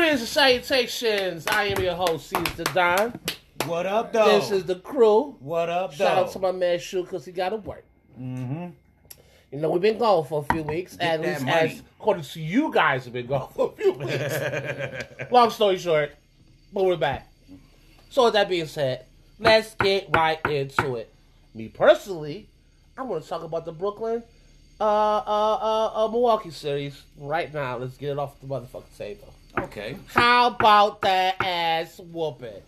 Greetings and salutations. I am your host, Caesar Don. What up, though? This is the crew. what up, though? Shout out to my man Shu because he got to work. Mm-hmm. You know, we've been gone for a few weeks. Get At least money. as according to you guys have been gone for a few weeks. Long story short, but we're back. So with that being said, let's get right into it. Me personally, I want to talk about the Brooklyn uh, uh, uh, uh, Milwaukee series right now. Let's get it off the motherfucking table. Okay. How about that ass whooping?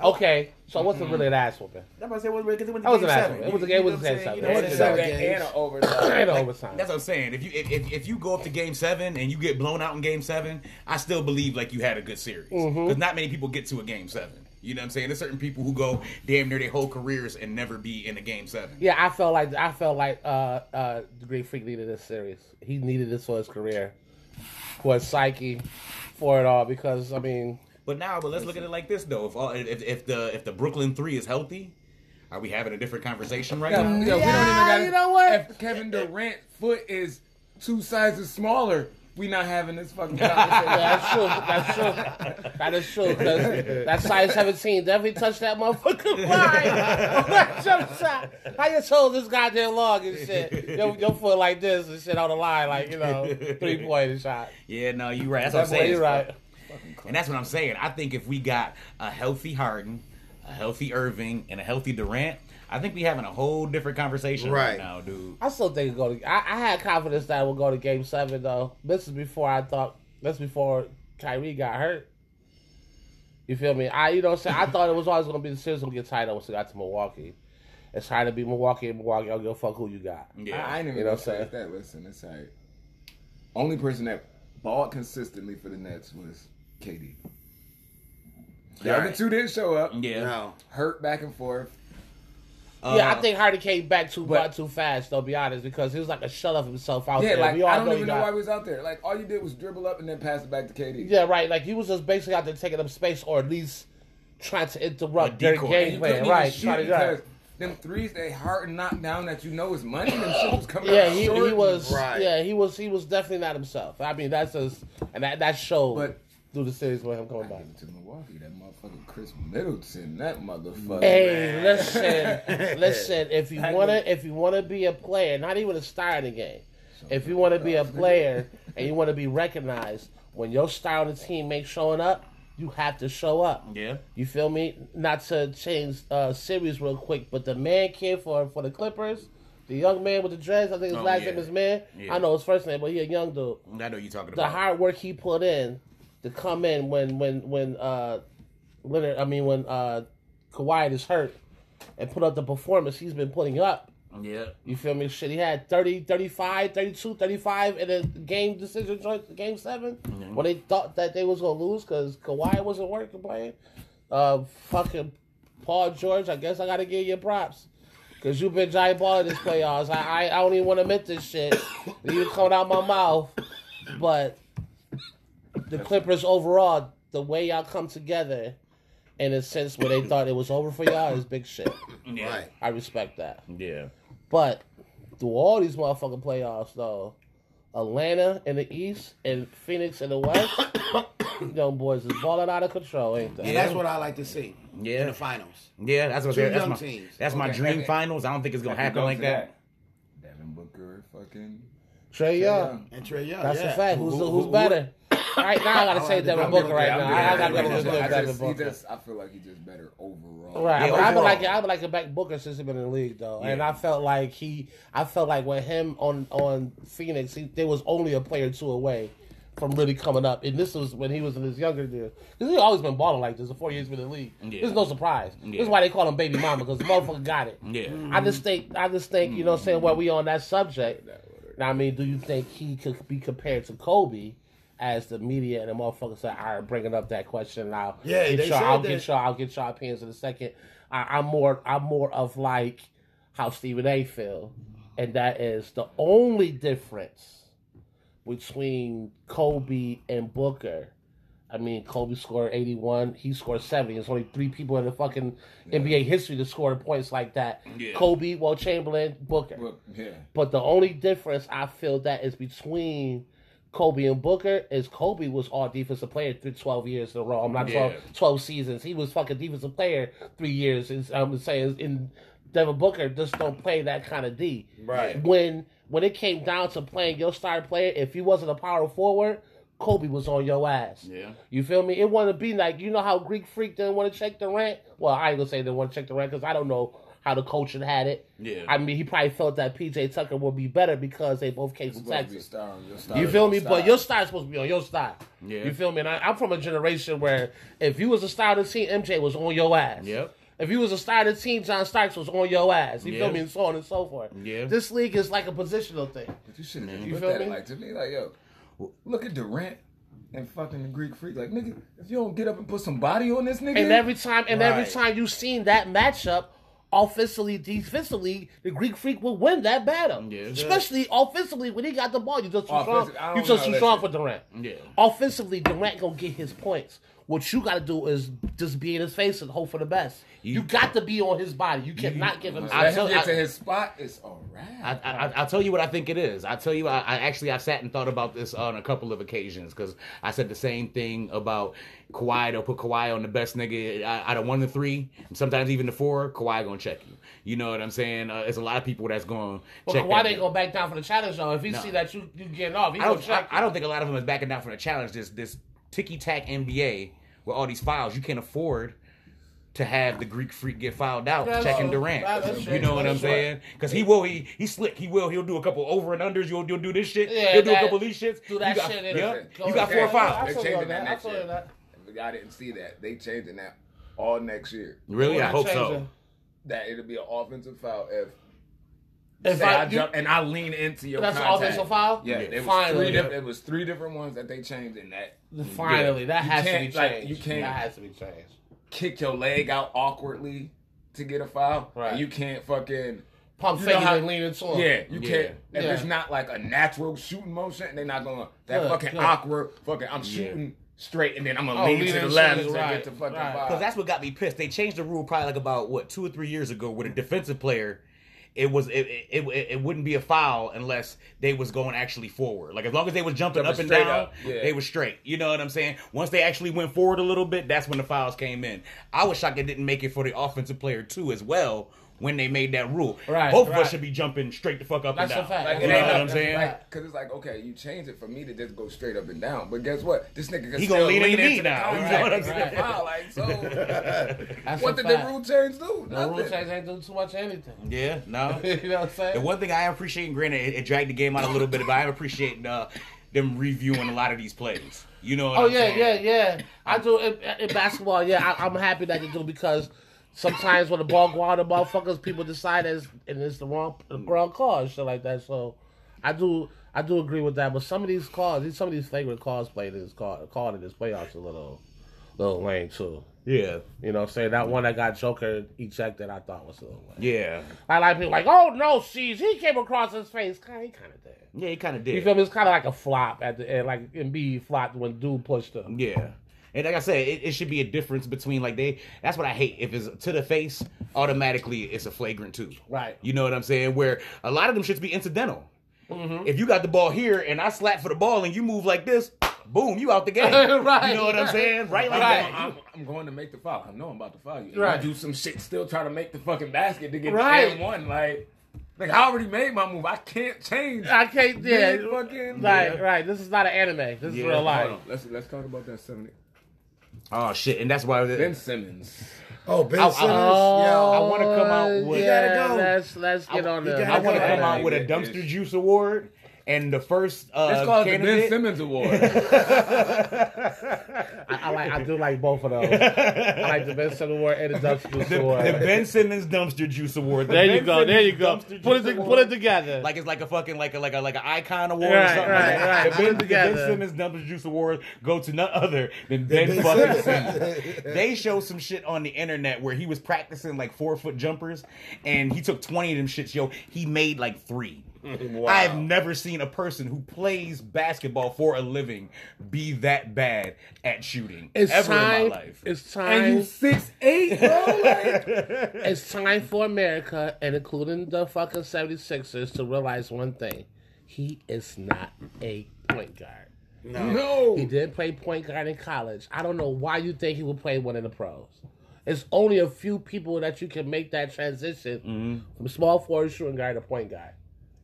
Okay, so it wasn't really an ass whooping. That's what I said. What, because it went That to was game an ass seven. whooping. It was a game- it was what a I'm game saying? You seven. know It what was I'm a saying? seven and an overtime. Ain't overtime. That's what I'm saying. If you if, if, if you go up to game seven and you get blown out in game seven, I still believe like you had a good series because Mm-hmm. not many people get to a game seven. You know what I'm saying? There's certain people who go damn near their whole careers and never be in a game seven. Yeah, I felt like I felt like uh, uh, the Greek Freak needed this series. He needed this for his career, for his psyche, for it all. Because I mean, But now, but let's look at it like this though. If all, if, if the if the Brooklyn three is healthy, are we having a different conversation right Yo, now? yo, we don't even Yeah, got you know what? If Kevin Durant foot is two sizes smaller, we not having this fucking conversation. that's true. That's true. That is true. Because that size seventeen definitely touched that motherfucking line on that jump shot. How you told this goddamn log and shit? Your, your foot like this and shit on the line, like you know, three point shot. Yeah, no, you're right. That's what I'm saying. you're right. And that's what I'm saying. I think if we got a healthy Harden, a healthy Irving, and a healthy Durant, I think we having a whole different conversation right, Right. now, dude. I still think it go to. I, I had confidence that we'll go to Game Seven though. This is before I thought. This is before Kyrie got hurt. You feel me? I you know what I'm saying. I thought it was always gonna be the series gonna get tight once it got to Milwaukee. It's trying to be Milwaukee and Milwaukee. I don't give a fuck who you got. Yeah. I, I ain't even You know what I'm say that. Listen, it's like only person that balled consistently for the Nets was KD. The other Right. two didn't show up. yeah. No. Hurt back and forth. Yeah, I Uh, think Hardy came back too but- too fast. Though, be honest, because he was like a shut of himself out Yeah, there. like We all I don't he even know why he was out there. Like all you did was dribble up and then pass it back to KD. Yeah, right. Like he was just basically out there taking up space, or at least trying to interrupt their decoy. Game plan. Right, even shoot trying to because them threes they hard and knocked down that you know is money. Them shit was coming Yeah, out he, he was. Right. Yeah, he was. He was definitely not himself. I mean, that's just and that that showed But- through the series with him coming I back. to Milwaukee. That motherfucker Khris Middleton. That motherfucker. Hey, listen, listen. If you wanna, if you wanna be a player, not even a star in the game. If you want to be a player and you want to be recognized, when your star on the team makes showing up, you have to show up. Yeah. You feel me? Not to change uh, series real quick, but the man kid for for the Clippers, the young man with the dreads, I think his Oh, last yeah. name is Mann. Yeah. I know his first name, but he a young dude. I know you're talking The about. The hard work he put in to come in when when when uh Leonard, I mean when uh Kawhi is hurt and put up the performance he's been putting up. yeah. You feel me? Shit, he had 30, 35, 32, 35 in a game decision joint, game 7 when they thought that they was gonna lose because Kawhi wasn't working playing. Uh, fucking Paul George, I guess I gotta give you props. Cause you've been giant balling this playoffs. I, I I don't even want to admit this shit. You coming out my mouth. But the Clippers overall, the way y'all come together in a sense where they thought it was over for y'all is big shit. Yeah. Right. I respect that. Yeah. But through all these motherfucking playoffs, though, Atlanta in the East and Phoenix in the West, young boys is balling out of control, ain't they? And that's what I like to see Yeah. in the finals. Yeah, that's what Two that's young my teams. that's my Okay, dream and- finals. I don't think it's gonna happen like to that. Devin Booker, fucking. Trae Young. And Trae Young. That's yeah. a fact. Who's Who- who- who's who- better? Right now, I gotta say like Devin I'm Booker right now. I, I gotta to go him. with I Devin just- he Booker. just- I feel like he's just better overall. Right, Yeah, but I've been like I've been like a back Booker since he's been in the league though, and I felt like he, I felt like with him on on Phoenix, he, there was only a player two away from really coming up, and this was when he was in his younger years. Because he's always been balling like this. The four years he's been in the league, Yeah. there's no surprise. This is why they call him Baby Mama because the motherfucker got it. Yeah. I just mm-hmm. think, I just think, you know, what I'm saying while we on that subject. Now, I mean, do you think he could be compared to Kobe? As the media and the motherfuckers say, are bringing up that question now. Yeah, get y'all, I'll that- get y'all. I'll get y'all opinions in a second. I, I'm more. I'm more of like how Stephen A. feel, and that is the only difference between Kobe and Booker. I mean, Kobe scored 81. He scored 70. There's only three people in the fucking NBA history to score points like that. Yeah. Kobe, Wilt Chamberlain, Booker. Well, yeah. But the only difference I feel that is between Kobe and Booker is Kobe was all defensive player through 12 years in a row. I'm not 12, Yeah. 12 seasons. He was fucking defensive player three years. Is I'm saying in Devin Booker just don't play that kind of D. Right. When when it came down to playing your star player, if he wasn't a power forward, Kobe was on your ass. Yeah. You feel me? It want to be like you know how Greek Freak didn't want to check Durant. Well, I ain't gonna say they want to check Durant because I don't know how the coach had it. Yeah. I mean, he probably felt that PJ Tucker would be better because they both came from supposed to be Texas. your star. You feel me? Star. But your star is supposed to be on your style. Yeah. You feel me? And I, I'm from a generation where if you was a star of team, MJ was on your ass. Yep. If you was a star of the team, John Starks was on your ass. You Yeah. feel me? And so on and so forth. Yeah. This league is like a positional thing. But you should have You feel at me? it like to me, like yo, look at Durant and fucking the Greek Freak. Like nigga, if you don't get up and put some body on this nigga, And every time, and every time you seen that matchup, offensively, defensively, the Greek Freak will win that battle. Yeah. Especially offensively when he got the ball. You just too strong. You just too strong for Durant. Yeah. Offensively, Durant gonna get his points. What you got to do is just be in his face and hope for the best. You, You- got to be on his body. You cannot give him. I tell- get to his spot. It's all right. I, I, I'll tell you what I think it is. I tell you, I, I actually I sat and thought about this on a couple of occasions because I said the same thing about Kawhi. They'll put Kawhi on the best nigga out of one to three, sometimes even the four. Kawhi gonna check you. You know what I'm saying? Uh, there's a lot of people that's going to Well, check. Kawhi that ain't gonna back down for the challenge though. If he No. see that you you getting off, he I gonna don't. check. I, I don't think a lot of them is backing down from the challenge. This this ticky tack NBA with all these files. you can't afford to have the Greek freak get fouled out That's checking true. Durant. That's you know what I'm saying? Because he will. He he's slick. He will. He'll do a couple over and unders. You'll, you'll do this shit. Yeah, he'll do that- a couple of these shits. do that you got, shit Yep. it. You got four ahead. fouls. I They're feel changing that that. I next year. I didn't see that. They changing that all next year. Really? I hope so. That it'll be an offensive foul if. If say I- I, you- jump and I lean into your That's an contact. offensive foul. Yeah, Yeah. it was Finally. three. Different, it was three different ones that they changed in that. Finally, that has to be can't, like, changed. you can't- That has to be changed. Kick your leg out awkwardly to get a foul. Right. And you can't fucking. Pump fake how- and lean into him. Yeah, you Yeah. can't. If Yeah. it's not like a natural shooting motion, they're not gonna. That Good, fucking good. awkward. Fucking, I'm shooting straight and then I'm gonna Oh, lean lean to the left it, to right, get the fucking right. foul. Because that's what got me pissed. They changed the rule probably like about what two or three years ago with a defensive player. It was it, it, it, it wouldn't be a foul unless they was going actually forward. Like as long as they was jumping Jumping up and down, up, yeah. they was straight. You know what I'm saying? Once they actually went forward a little bit, that's when the fouls came in. I was shocked it didn't make it for the offensive player too as well when they made that rule. Right, Both of us should be jumping straight the fuck up That's a and down. fact. Like, You it know what I'm saying? Like, Cause it's like, okay, you change it for me to just go straight up and down. But guess what? This nigga can He still gonna lean into me into now. You know contact what I'm get saying? foul. Like, so That's what a did fact. the rule change do? The rule Nothing. change ain't doing too much of anything. Yeah, no. you know what I'm saying? The one thing I appreciate, appreciating, granted, it, it dragged the game out a little bit, but I am appreciating uh, them reviewing a lot of these plays. You know what Oh I'm yeah, saying? yeah, yeah. I do in, in basketball. Yeah, I, I'm happy that they do because sometimes when the ball go out of motherfuckers, people decide it's and it's the wrong the mm. wrong call and shit like that. So I do I do agree with that. But some of these calls, these- some of these flagrant calls played in this call called in this playoffs a little little lame too. Yeah, You know, what I'm saying that one that got Joker ejected, I thought was a little lame. yeah, I like people like, oh no, sees he came across his face. Kind he kind of did. yeah. He kind of did. You feel me? It's kind of like a flop at the end, like Embiid flopped when dude pushed him. Yeah. And like I said, it, it should be a difference between like they. That's what I hate. If it's to the face, automatically it's a flagrant two. Right. You know what I'm saying? Where a lot of them should be incidental. Mm-hmm. If you got the ball here and I slap for the ball and you move like this, boom, you out the game. Right, You know what I'm saying? Right like Right. that. I'm, I'm going to make the foul. I know I'm about to foul you. And Right. I do some shit, still try to make the fucking basket to get Right. right. one. Like, like I already made my move. I can't change. I can't. Yeah, Mid fucking right, right. This is not an anime. This is Yeah. real Hold life. on. Let's let's talk about that seventy. Oh shit! And that's why Ben Simmons. Oh, Ben I- I- Simmons. Oh, I wanna come out with- Yeah, You gotta go. let's let's get on the. I want to come out with a dumpster juice award, and the first uh, Let's call it the Ben Simmons Award. I, I like. I do like both of those. I like the Ben Simmons award and the Dumpster Juice the, award. the Ben Simmons dumpster juice award. The there you Ben go. There you go. Put it. To, award. put it together. Like it's like a fucking like a like a like an icon award or Right, something. right, like right. The Put it Ben, the Ben. Simmons dumpster juice award go to none other than Ben fucking Simmons. they show some shit on the internet where he was practicing like four foot jumpers, and he took twenty of them shits. Yo, he made like three. I have never seen a person who plays basketball for a living be that bad at shooting it's ever time. in my life. It's and you six eight, bro. Like, It's time for America, and including the fucking 76ers, to realize one thing. He is not a point guard. No. No. He didn't play point guard in college. I don't know why you think he would play one in the pros. It's only a few people that you can make that transition mm-hmm. from small forward shooting guard to point guard.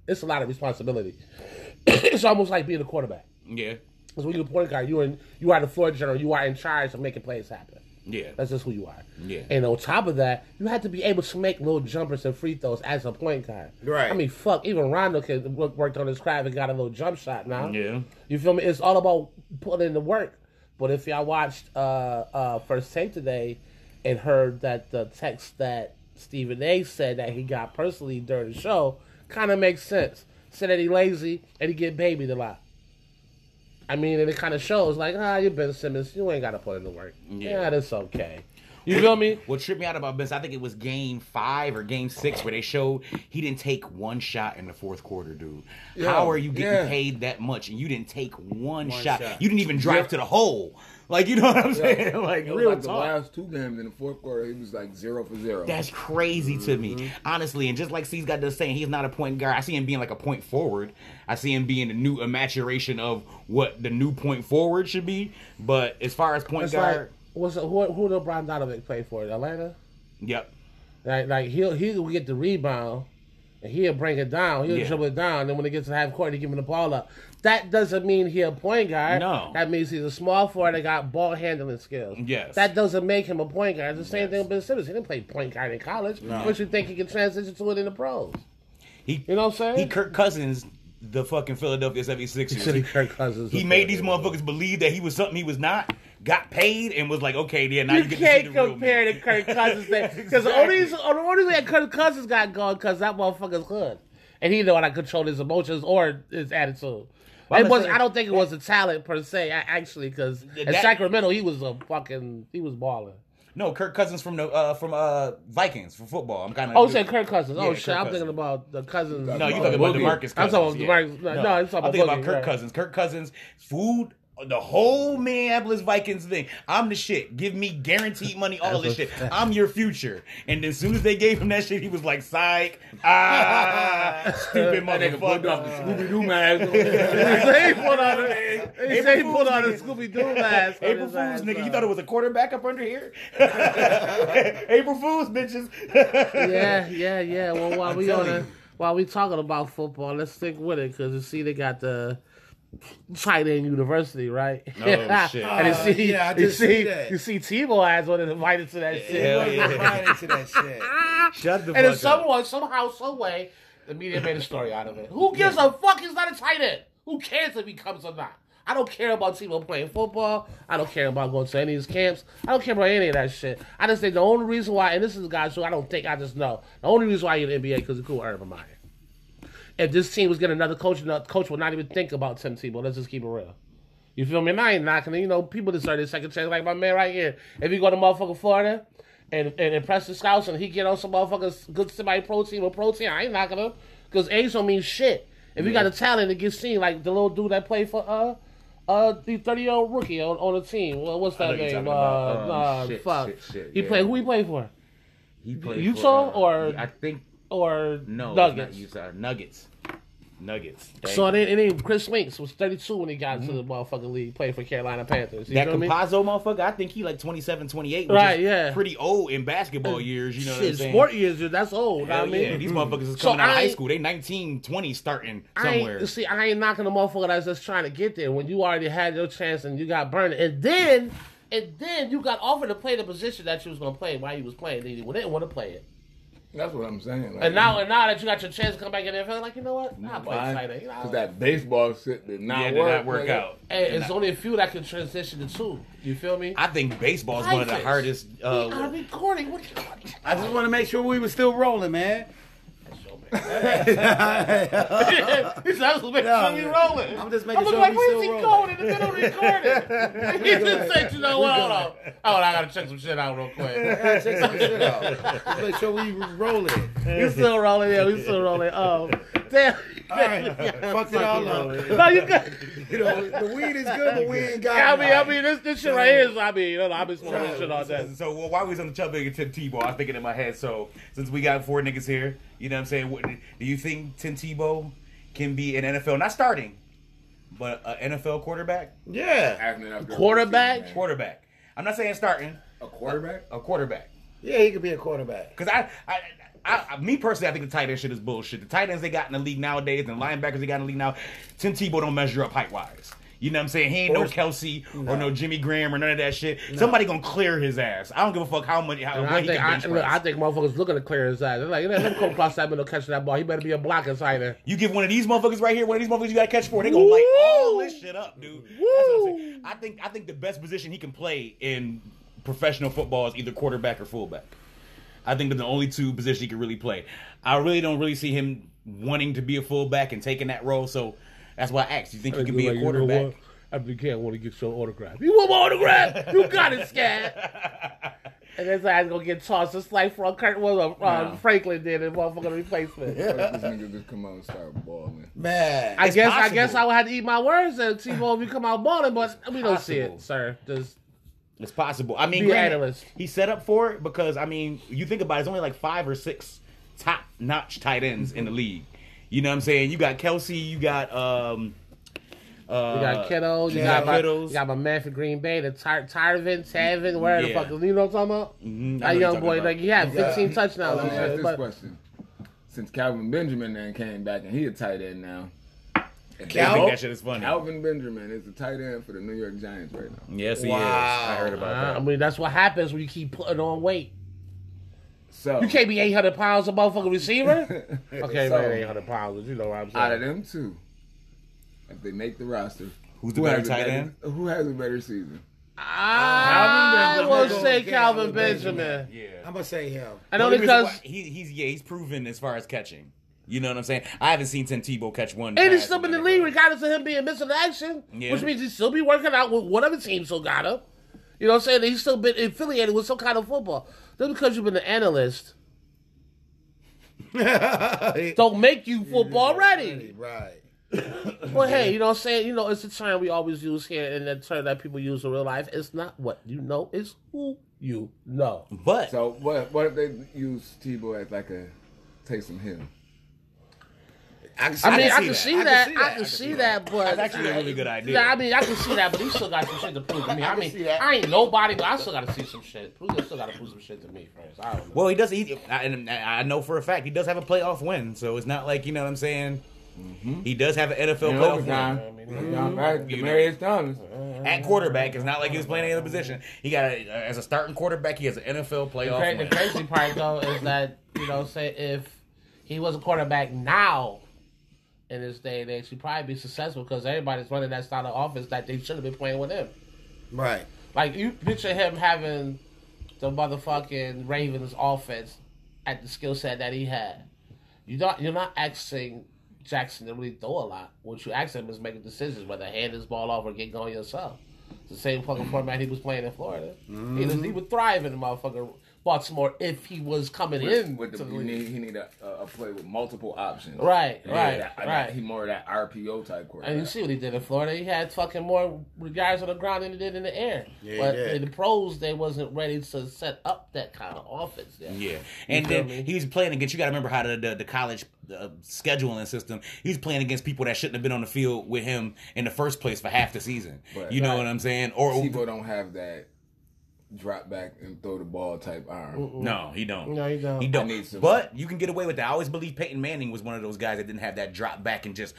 It's a lot of responsibility. it's almost like being a quarterback. Yeah. Because when you're a point guard, you are in, you are the floor general. You are in charge of making plays happen. Yeah. That's just who you are. Yeah. And on top of that, you have to be able to make little jumpers and free throws as a point guard. Right. I mean, fuck, even Rondo can work, worked on his craft and got a little jump shot now. Yeah. You feel me? It's all about putting in the work. But if y'all watched uh, uh, First Take today and heard that the text that Stephen A. said that he got personally during the show, kind of makes sense. Said that he lazy and he get babied a lot. I mean, and it kind of shows like, ah, you Ben Simmons, you ain't got to put in the work. Yeah. Yeah, that's okay. You feel me? What tripped me out about Ben, I think it was game five or game six where they showed he didn't take one shot in the fourth quarter, dude. Yeah, How are you getting yeah. paid that much and you didn't take one, One shot. shot. You didn't even drive to the hole. Like, you know what I'm saying? Like, real like the last two games in the fourth quarter, he was like zero for zero. That's crazy to Mm-hmm. me, honestly. And just like C's got to saying, he's not a point guard. I see him being like a point forward. I see him being a new a maturation of what the new point forward should be. But as far as point It's guard, like, what's who, who did Brian Donovan play for? Atlanta? yep, Like, like he'll he'll get the rebound and he'll bring it down. He'll Yeah. dribble it down. Then when it gets to half court, he give him the ball up. That doesn't mean he's a point guard. No. That means he's a small forward that got ball handling skills. Yes. That doesn't make him a point guard. It's the same Yes. thing with Ben Simmons. He didn't play point guard in college. No. But you think he can transition to it in the pros? he You know what I'm saying? he Kirk Cousins, the fucking Philadelphia 76ers. City Kirk Cousins. He made these motherfuckers believe that he was something he was not. Got paid and was like, okay, yeah, now You you, get to see can't the real compare to Kirk Cousins because the only the only that Kirk Cousins got gone because that motherfucker's hood, and he know how to control his emotions or his attitude. Well, it was, saying- I don't think it was a talent per se, actually, because in Sacramento he was a fucking he was balling. No, Kirk Cousins from the uh, from uh Vikings for football. I'm kind of Oh, said Kirk Cousins. Yeah, oh Kirk shit, I'm Cousins. thinking about the Cousins. No, you Oh, talking about Boogie. Demarcus Cousins. I'm talking about yeah. DeMarcus- no, no, I'm talking I'm about thinking about Kirk right. Cousins. Kirk Cousins, food, the whole Minneapolis Vikings thing. I'm the shit. Give me guaranteed money, all this shit. I'm your future. And as soon as they gave him that shit, he was like, psych. Ah, stupid That nigga put off the. Scooby Doo mask. he said he put on a, he said he April put on a Scooby Doo mask. April Fools, ass, nigga. You thought it was a quarterback up under here? April Fools, bitches. yeah, yeah, yeah. Well, while I'm we on telling a, while we talking about football, let's stick with it because you see they got the tight end university, right? Oh, shit. and you Uh, yeah, I you just see, see you see, Tebow has one invited to that shit. Hell He yeah. wasn't right into that shit. Shut the And then fuck up. someone, somehow, some way, the media made a story out of it. Who gives a fuck? He's not a tight end. Who cares if he comes or not? I don't care about Tebow playing football. I don't care about going to any of his camps. I don't care about any of that shit. I just think the only reason why, and this is a guy who I don't think, I just know, the only reason why he's in the NBA because of cool Urban Meyer. If this team was getting another coach, another coach would not even think about Tim Tebow. Let's just keep it real. You feel me? And I ain't knocking it. You know, people deserve their second chance, like my man right here. If you go to motherfucking Florida and, and impress the scouts and he get on some motherfuckers good somebody protein or protein, I ain't knocking him. Because age don't mean shit. If you got the talent to get seen, like the little dude that played for uh uh the thirty year old rookie on, on the team. Well, what's that name? talking about, uh, um, nah, shit, fuck. shit, shit, he yeah. played who he played for? He played Utah for, uh, or- I think Or no, Nuggets. Nuggets. Not Utah. Nuggets. Nuggets. So then, and then Chris Weinke was 32 when he got to the mm-hmm. motherfucking league, played for Carolina Panthers. You that me? Campazzo motherfucker, I think he like 27, 28. which Right, yeah. Pretty old in basketball uh, years, you know what I'm Shit, sport years, dude, that's old. Hell I mean, yeah, these mm-hmm. motherfuckers is So coming out of high school. They 19, 20 starting somewhere. ain't, see, I ain't knocking the motherfucker that's just trying to get there when you already had your chance and you got burned, and then, and then you got offered to play the position that you was gonna play while you was playing, They didn't want to play it. That's what I'm saying. Like, And now, and now that you got your chance to come back in there, like you know what, I'll play why? You know, Because that baseball shit did not yeah, did work. not work nigga. out. hey, it's not. only a few that can transition to two. You feel me? I think baseball is one of the hardest. I'm Uh, recording. What? I just want to make sure we were still rolling, man. He's supposed to make sure we rolling. I'm just making I'm sure like, where's he going in the middle of recording? he just said, you know what? Hold on. Hold on, I gotta check some shit out real quick. Check some shit out. Just make sure we rolling. We still rolling, yeah, we still rolling. Oh, damn. All right, fuck it all up. No, you got. You know, the weed is good, but we ain't got. I mean, I mean, this this shit right here is. I mean, you know, I've been smoking this shit all day. So well, while we was on the Chubb and Tim Tebow, I was thinking in my head. So since we got four niggas here, you know what I'm saying? What, do you think Tim Tebow can be an NFL not starting, but an NFL quarterback, Yeah. Acting up there Quarterback? for the season, man. quarterback. I'm not saying starting A quarterback? a quarterback. Yeah, he could be a quarterback. Because I, I, I, I, me personally, I think the tight end shit is bullshit. The tight ends they got in the league nowadays, and the linebackers they got in the league now, Tim Tebow don't measure up height wise. You know what I'm saying? He ain't no Kelce or No. no Jimmy Graham or none of that shit. Somebody gonna clear his ass. I don't give a fuck how much how I he think, can I, look, I think motherfuckers looking to clear his ass. They're like, let him come across that middle, catch that ball. He better be a blocking tighter. You give one of these motherfuckers right here, one of these motherfuckers you gotta catch for, they gonna light all this shit up, dude. That's what I'm saying. I think I think the best position he can play in professional football is either quarterback or fullback. I think they're the only two positions he can really play. I really don't really see him wanting to be a fullback and taking that role, so that's why I asked. You think he can be a quarterback? After you can't want to get your autograph. You want my autograph? You got it, scat. And this ass gonna get tossed just like from Kurt was uh, Nah. Franklin did in motherfucking replacement. What if this nigga just come out and start balling? Man. I It's guess I guess I would have to eat my words and T-Bone if you come out balling, but we don't see it, sir. Just It's possible. I mean, Be granted, analyst. he set up for it because I mean, you think about it, it's only like five or six top notch tight ends in the league. You know what I'm saying? You got Kelce, you got um uh you got Kittle, you got my, you got my man from Green Bay, the Ty- Tyrvin, Tavin, where the Yeah. fuck, you know what I'm talking about? Mhm, That young boy, about. like he had 15 touchdowns. Let me ask this but question. Since Kelvin Benjamin then came back and he a tight end now. I Cal- think that shit is funny. Kelvin Benjamin is the tight end for the New York Giants right now. Yes, he Wow. is. I heard Uh, that. I mean, that's what happens when you keep putting on weight. So You can't be 800 pounds a motherfucking receiver. Okay, So- man, 800 pounds, you know what I'm out of saying. them two, if they make the roster, Who's the who better has a tight better- end? Who has a better season? I Kelvin will Benjamin. say Kelvin Kelvin Benjamin. Benjamin. Yeah. I'm gonna say him. I know The only reason because he, he's yeah he's proven as far as catching. You know what I'm saying? I haven't seen Tim Tebow catch one. and he's pass still in the league regardless of him being missing action, Yeah. which means he still be working out with whatever team still got him. You know what I'm saying? He's still been affiliated with some kind of football. Just because you've been an analyst don't make you football ready. Right. Well, hey, you know what I'm saying? You know, it's a term we always use here, and the term that people use in real life. It's not what you know, it's who you know. But So what? What if they use Tebow as like a Taysom Hill? I, can see I mean, that. I can see that. I can see that, but that's actually a really good idea. Yeah, I mean, I can see that, but he still got some shit to prove to me. I can mean, see that. I ain't nobody, but I still got to see some shit. He still got to prove some shit to me first. I don't know. Well, he does. He, I, and I know for a fact he does have a playoff win, so it's not like you know what I'm saying. Mm-hmm. He does have an NFL In playoff overtime. win Down back, You know. Demaryius Thomas. at quarterback. It's not like he was playing any other position. He got a, as a starting quarterback. He has an NFL the, playoff cra- the crazy part though is that you know, say if he was a quarterback now in this day and age, he'd probably be successful because everybody's running that style of offense that they should have been playing with him. Right. Like you picture him having the motherfucking Ravens offense at the skill set that he had. You not you're not asking Jackson to really throw a lot. What you ask him is making decisions, whether hand his ball off or get going yourself. It's the same fucking format he was playing in Florida. He, was, he mm-hmm. would thrive in the motherfucking Baltimore if he was coming in With the, to the he league. need he need a, a play with multiple options. Right, Yeah, right, that- that- right. He more of that RPO type quarterback. And you see what he did in Florida. He had fucking more guys on the ground than he did in the air. Yeah, he but did. in the pros, they wasn't ready to set up that kind of offense. Yet. Yeah, and then me? he was playing against. You got to remember how the the, the college uh, scheduling system. He was playing against people that shouldn't have been on the field with him in the first place for half the season. Right. you know Right. what I'm saying? Or people don't have that drop back and throw the ball type arm. no, he don't. No, he don't. He don't. need some- But you can get away with that. I always believe Peyton Manning was one of those guys that didn't have that drop back and just.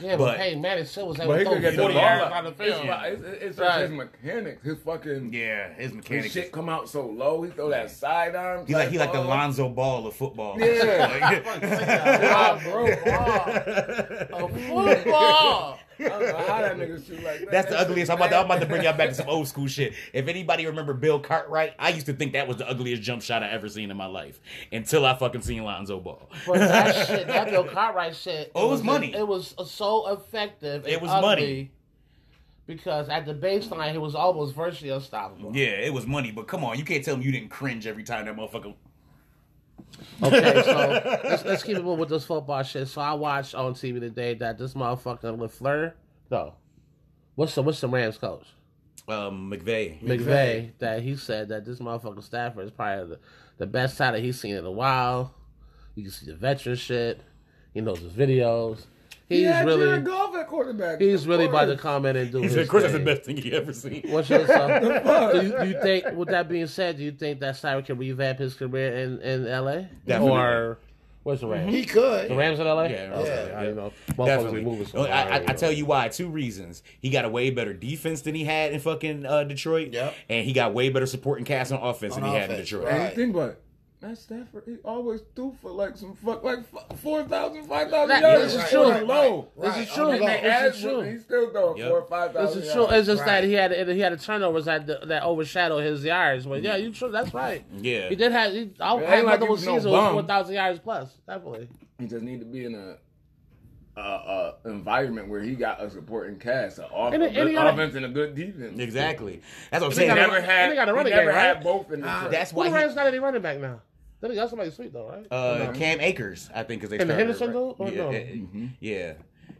Yeah, but, Peyton Manning still was able to throw could get the 40 ball yards out. on the It's, field. it's, it's, it's Right. his mechanics. His fucking Yeah, his his mechanics. shit come out so low. He throw that side arm. He like type he like the. Lonzo Ball of football. Yeah. Ah, bro, ah. A football. I don't know how that nigga shoot like that. That's the ugliest. I'm about, to, I'm about to bring y'all back to some old school shit. If anybody remember Bill Cartwright, I used to think that was the ugliest jump shot I ever seen in my life until I fucking seen Lonzo Ball. But that shit, that Bill Cartwright shit. Oh, it was money. It was so effective. and It was ugly money. Because at the baseline, he was almost virtually unstoppable. Yeah, it was money, but come on, you can't tell me you didn't cringe every time that motherfucker. Okay, so let's, let's keep it moving with this football shit. So I watched on TV today that this motherfucker LaFleur, no, what's the what's the Rams coach Um, McVay. McVay that he said that this motherfucker Stafford is probably the, the best talent he's seen in a while. You can see the veteran shit. He knows his videos. He's yeah, really Jared Goff at quarterback. he's Of really about to course. come in and do He his said, "Of course, that's the best thing he ever seen." What's your so, do, you, do you think, with that being said, do you think that Cyrus can revamp his career in, in LA? Definitely. Or where's the Rams? He could. The Rams in LA? Yeah, okay. yeah. I know. Definitely. moving so I, I, I tell you why. Two reasons. He got a way better defense than he had in fucking uh, Detroit. Yep. And he got way better supporting cast on offense On than he had in Detroit. right. And think about it. Matt Stafford, he always threw for like some fuck like f- 4,000, 5,000 That- yards. this is Right, true. right, low. This Right. is true. And they This is true. He still throwing Yep. four or five This is true. It's just that he had he had a turnovers that that overshadowed his yards. But yeah, you true. That's right. Yeah. He did have. He, I It ain't had like multiple he was no seasons with four thousand yards plus. Definitely. He just need to be in a. Uh, uh, environment where he got a supporting cast, an off- And a and good he got a- offense and a good defense. Exactly. That's what I'm saying. got a- Never had. they got a he running never game, had right? both in the team. That's why the he, Rams not any running back now? They got somebody sweet though, right? uh, Cam Akers, I think, is they And started, Henderson right? dude? Or yeah, no? eh, yeah.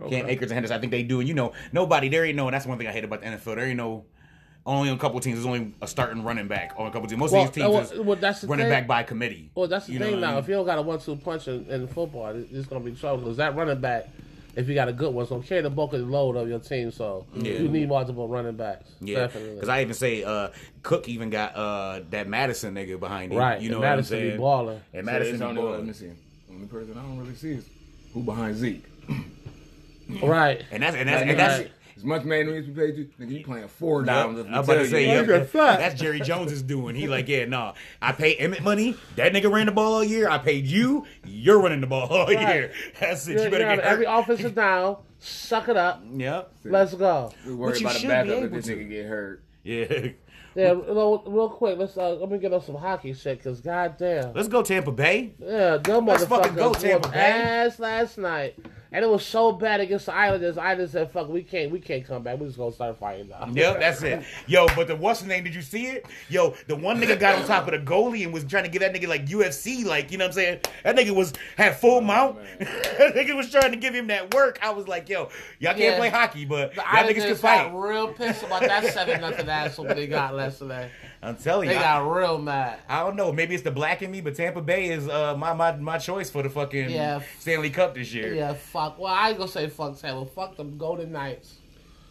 Cam Akers and Henderson. I think they do. And you know, nobody there ain't no. And that's one thing I hate about the NFL. There ain't no. Only a couple teams. There's only a starting running back on a couple teams. Most Well, of these teams well, well, that's the running thing. back by committee. Well, that's the You thing what I now. mean? If you don't got a one-two punch in, in football, it- it's gonna be trouble. Because that running back, if you got a good one, so carry the bulk of the load of your team. So Yeah. you need multiple running backs. Yeah, because I even say uh, Cook even got uh, that Mattison nigga behind him. right. You know and what I'm Mattison saying? be balling. And Mattison it's be only, let balling. me see. Only person I don't really see is who behind Zeke. Right. And that's and that's and that's. right. As much money needs to be paid you, nigga, you playing four Yep. downs. I'm about to say, you. yep, That's right. Jerry Jones is doing. He like, yeah, no, I pay Emmett money. That nigga ran the ball all year. I paid you. You're running the ball all Right. year. That's it. You're, You better you're on get every hurt. offensive down. Suck it up. Yep. Let's go. We worry But you about a should backup be if able this to. nigga get hurt. Yeah. Yeah, real, real quick. Let's uh, let me get on some hockey shit. Cause goddamn, Let's go Tampa Bay. yeah, them Let's fucking go, Tampa Bay. ass last night, and it was so bad against the Islanders. Islanders said, "Fuck, we can't, we can't come back. We just gonna start fighting now." Yep, that's it. Yo, but the what's the name? Did you see it? Yo, the one nigga got on top of the goalie and was trying to give that nigga like UFC, like you know what I'm saying? That nigga was had full oh, mount. that nigga was trying to give him that work. I was like, yo, y'all can't Yeah. play hockey, but The y'all niggas can fight. got real pissed about that seven nothing asshole they got yesterday. I'm telling They you. I, got real mad. I don't know. Maybe it's the black in me, but Tampa Bay is uh, my my my choice for the fucking Yeah. Stanley Cup this year. Yeah, fuck. Well, I ain't gonna say fuck Taylor. Fuck them Golden Knights.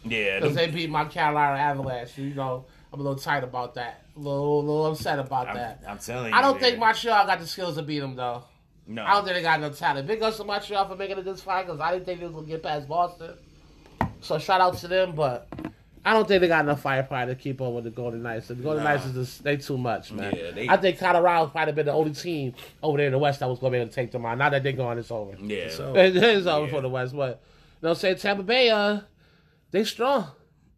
Yeah, Because they beat my Carolina Avalanche. You know, I'm a little tight about that. A little, little upset about I'm, that. I'm telling you. I don't man. think Montreal got the skills to beat them, though. No. I don't think they got no talent. Big ups to Montreal for making it this far because I didn't think they was going to get past Boston. So shout out to them, but I don't think they got enough firepower to keep up with the Golden Knights. The Golden Nah. Knights is just, they too much, man. Yeah, they- I think Colorado might have been the only team over there in the West that was going to be able to take them on. Now that they're gone, it's over. Yeah. So- It is over Yeah. for the West, but you know, what I'm Tampa Bay, uh, they strong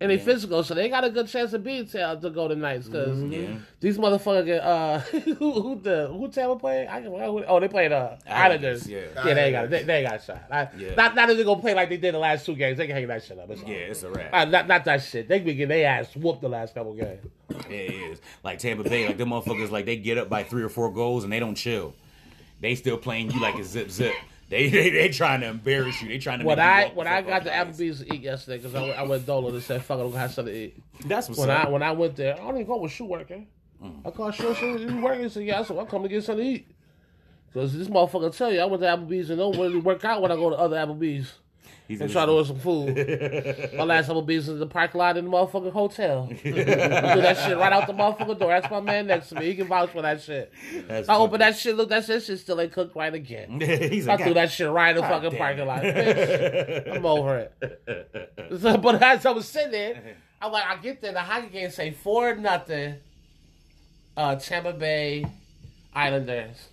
and they physical, so they got a good chance of beating Ta- the Golden Knights because Mm-hmm. Yeah. these motherfuckers. get, Uh, who, who the who Tampa play? I can, who, oh, they played uh Islanders, Islanders. yeah. yeah, they ain't got they, they ain't got a shot. I, Yeah. Not not that they gonna play like they did the last two games. They can hang that shit up. It's Yeah, it's a wrap. uh, not not that shit. They be getting their ass whooped the last couple games. Yeah, it is. Like Tampa Bay, like them motherfuckers, like they get up by three or four goals and they don't chill. They still playing you like a zip zip. They they, they trying to embarrass you. They trying to. When make I walk when I got off the the. Applebee's to eat yesterday because I, went- I went dolo and said fuck it, I'm gonna have something to eat. That's what's When up. I when I went there, I don't even go with shoe working. Mm. I called shoe shoe you working? He said yeah. So I come to get something to eat. Cause this motherfucker tell you I went to Applebee's and don't really work out when I go to other Applebee's He's and try to order some food. My last Applebee's in the parking lot in the motherfucking hotel. I do that shit right out the motherfucking door. That's my man next to me. He can vouch for that shit. That's I open that shit. Look, that shit, shit still ain't cooked right again. He's I like, threw that shit right in the God fucking parking it. lot. Bitch, I'm over it. So, but as I was sitting there, I'm like, I get there, the hockey game say four nothing. Uh, Tampa Bay Islanders.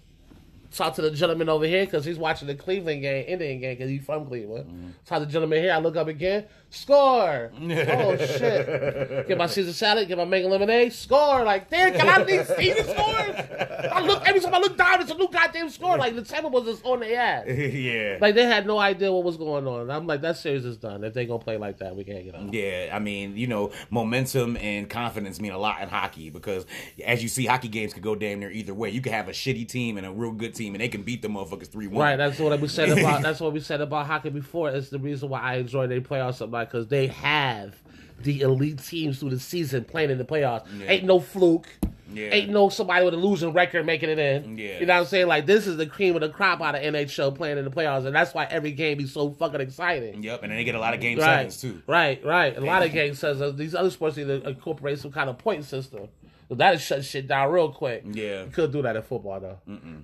Talk to the gentleman over here because he's watching the Cleveland game, Indian game, because he's from Cleveland. Mm-hmm. Talk to the gentleman here. I look up again. Score! oh shit! Get my Caesar salad. Get my mango lemonade. Score! Like, damn, can I at least see the scores? I look every time I look down, it's a new goddamn score. Like the Tampa was just on their ass. yeah. Like they had no idea what was going on. I'm like, that series is done. If they gonna play like that, we can't get on. Yeah, I mean, you know, momentum and confidence mean a lot in hockey because, as you see, hockey games could go damn near either way. You could have a shitty team and a real good team, and they can beat the motherfuckers three one. Right, that's what we said about. That's what we said about hockey before. It's the reason why I enjoy their playoffs so much because they have the elite teams through the season playing in the playoffs. Yeah. Ain't no fluke. Yeah. Ain't no somebody with a losing record making it in. Yeah. You know what I'm saying? Like this is the cream of the crop out of NHL playing in the playoffs, and that's why every game is so fucking exciting. Yep, and then they get a lot of game Right, sevens too. right, right. A lot of games says uh, these other sports need to incorporate some kind of point system. So that'll shut shit down real quick. Yeah. You couldn't do that in football though. in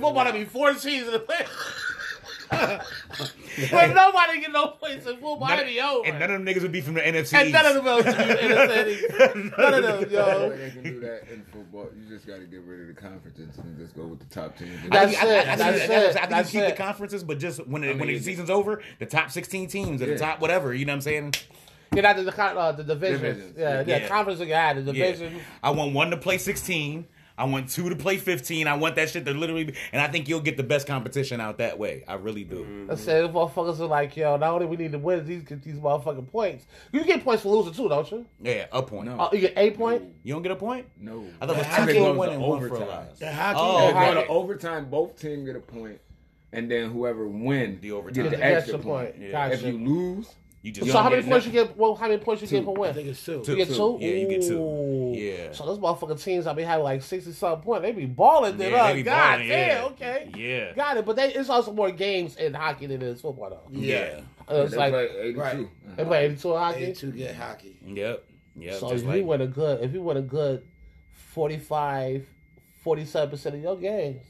football, there'd be four seasons in the play. but nobody get no points in football. None- It'd be over. and none of them niggas would be from the NFC. And East. none of them else would be in the city. None of them, The yo. only way they can do that in football, you just got to get rid of the conferences and just go with the top teams. I That's think, I, I, it, I think, that's that's- it, I think that's you keep it. the conferences, but just when, it, when mean, the season's over, the top 16 teams at Yeah. the top, whatever. You know what I'm saying? Get out of the con- uh, the divisions. Divisions. Yeah, yeah, Yeah. conference you got the Yeah. division. I want one to play 16. I want two to play 15. I want that shit to literally be, and I think you'll get the best competition out that way. I really do. I said, if motherfuckers are like, yo, not only we need to win, these get these motherfucking points. You get points for losing too, don't you? Yeah, a point. No. Uh, you get a point. You don't get a point? No. I thought it was How two they for goes winning, to one for a overtime. loss. The hockey. Oh, Yeah, okay. go to overtime, both teams get a point, and then whoever wins The overtime. get The the extra extra point. point. Yeah. If you lose, You just So how many points nothing. you get? Well, how many points you get per I win? think it's two. Two. You get two. Yeah, you get two. Ooh. Yeah. So those motherfucking teams, I be having like sixty something points. They be balling. Then, Yeah, they be God balling, damn. yeah. Okay. Yeah. Got it. But they, it's also more games in hockey than it is football though. Yeah. Uh, it's they like play 82. right. Uh-huh. they play eighty-two in hockey. They two get hockey. Yep. Yep. So if like, you win a good, if you win a good 45, 47 percent of your games,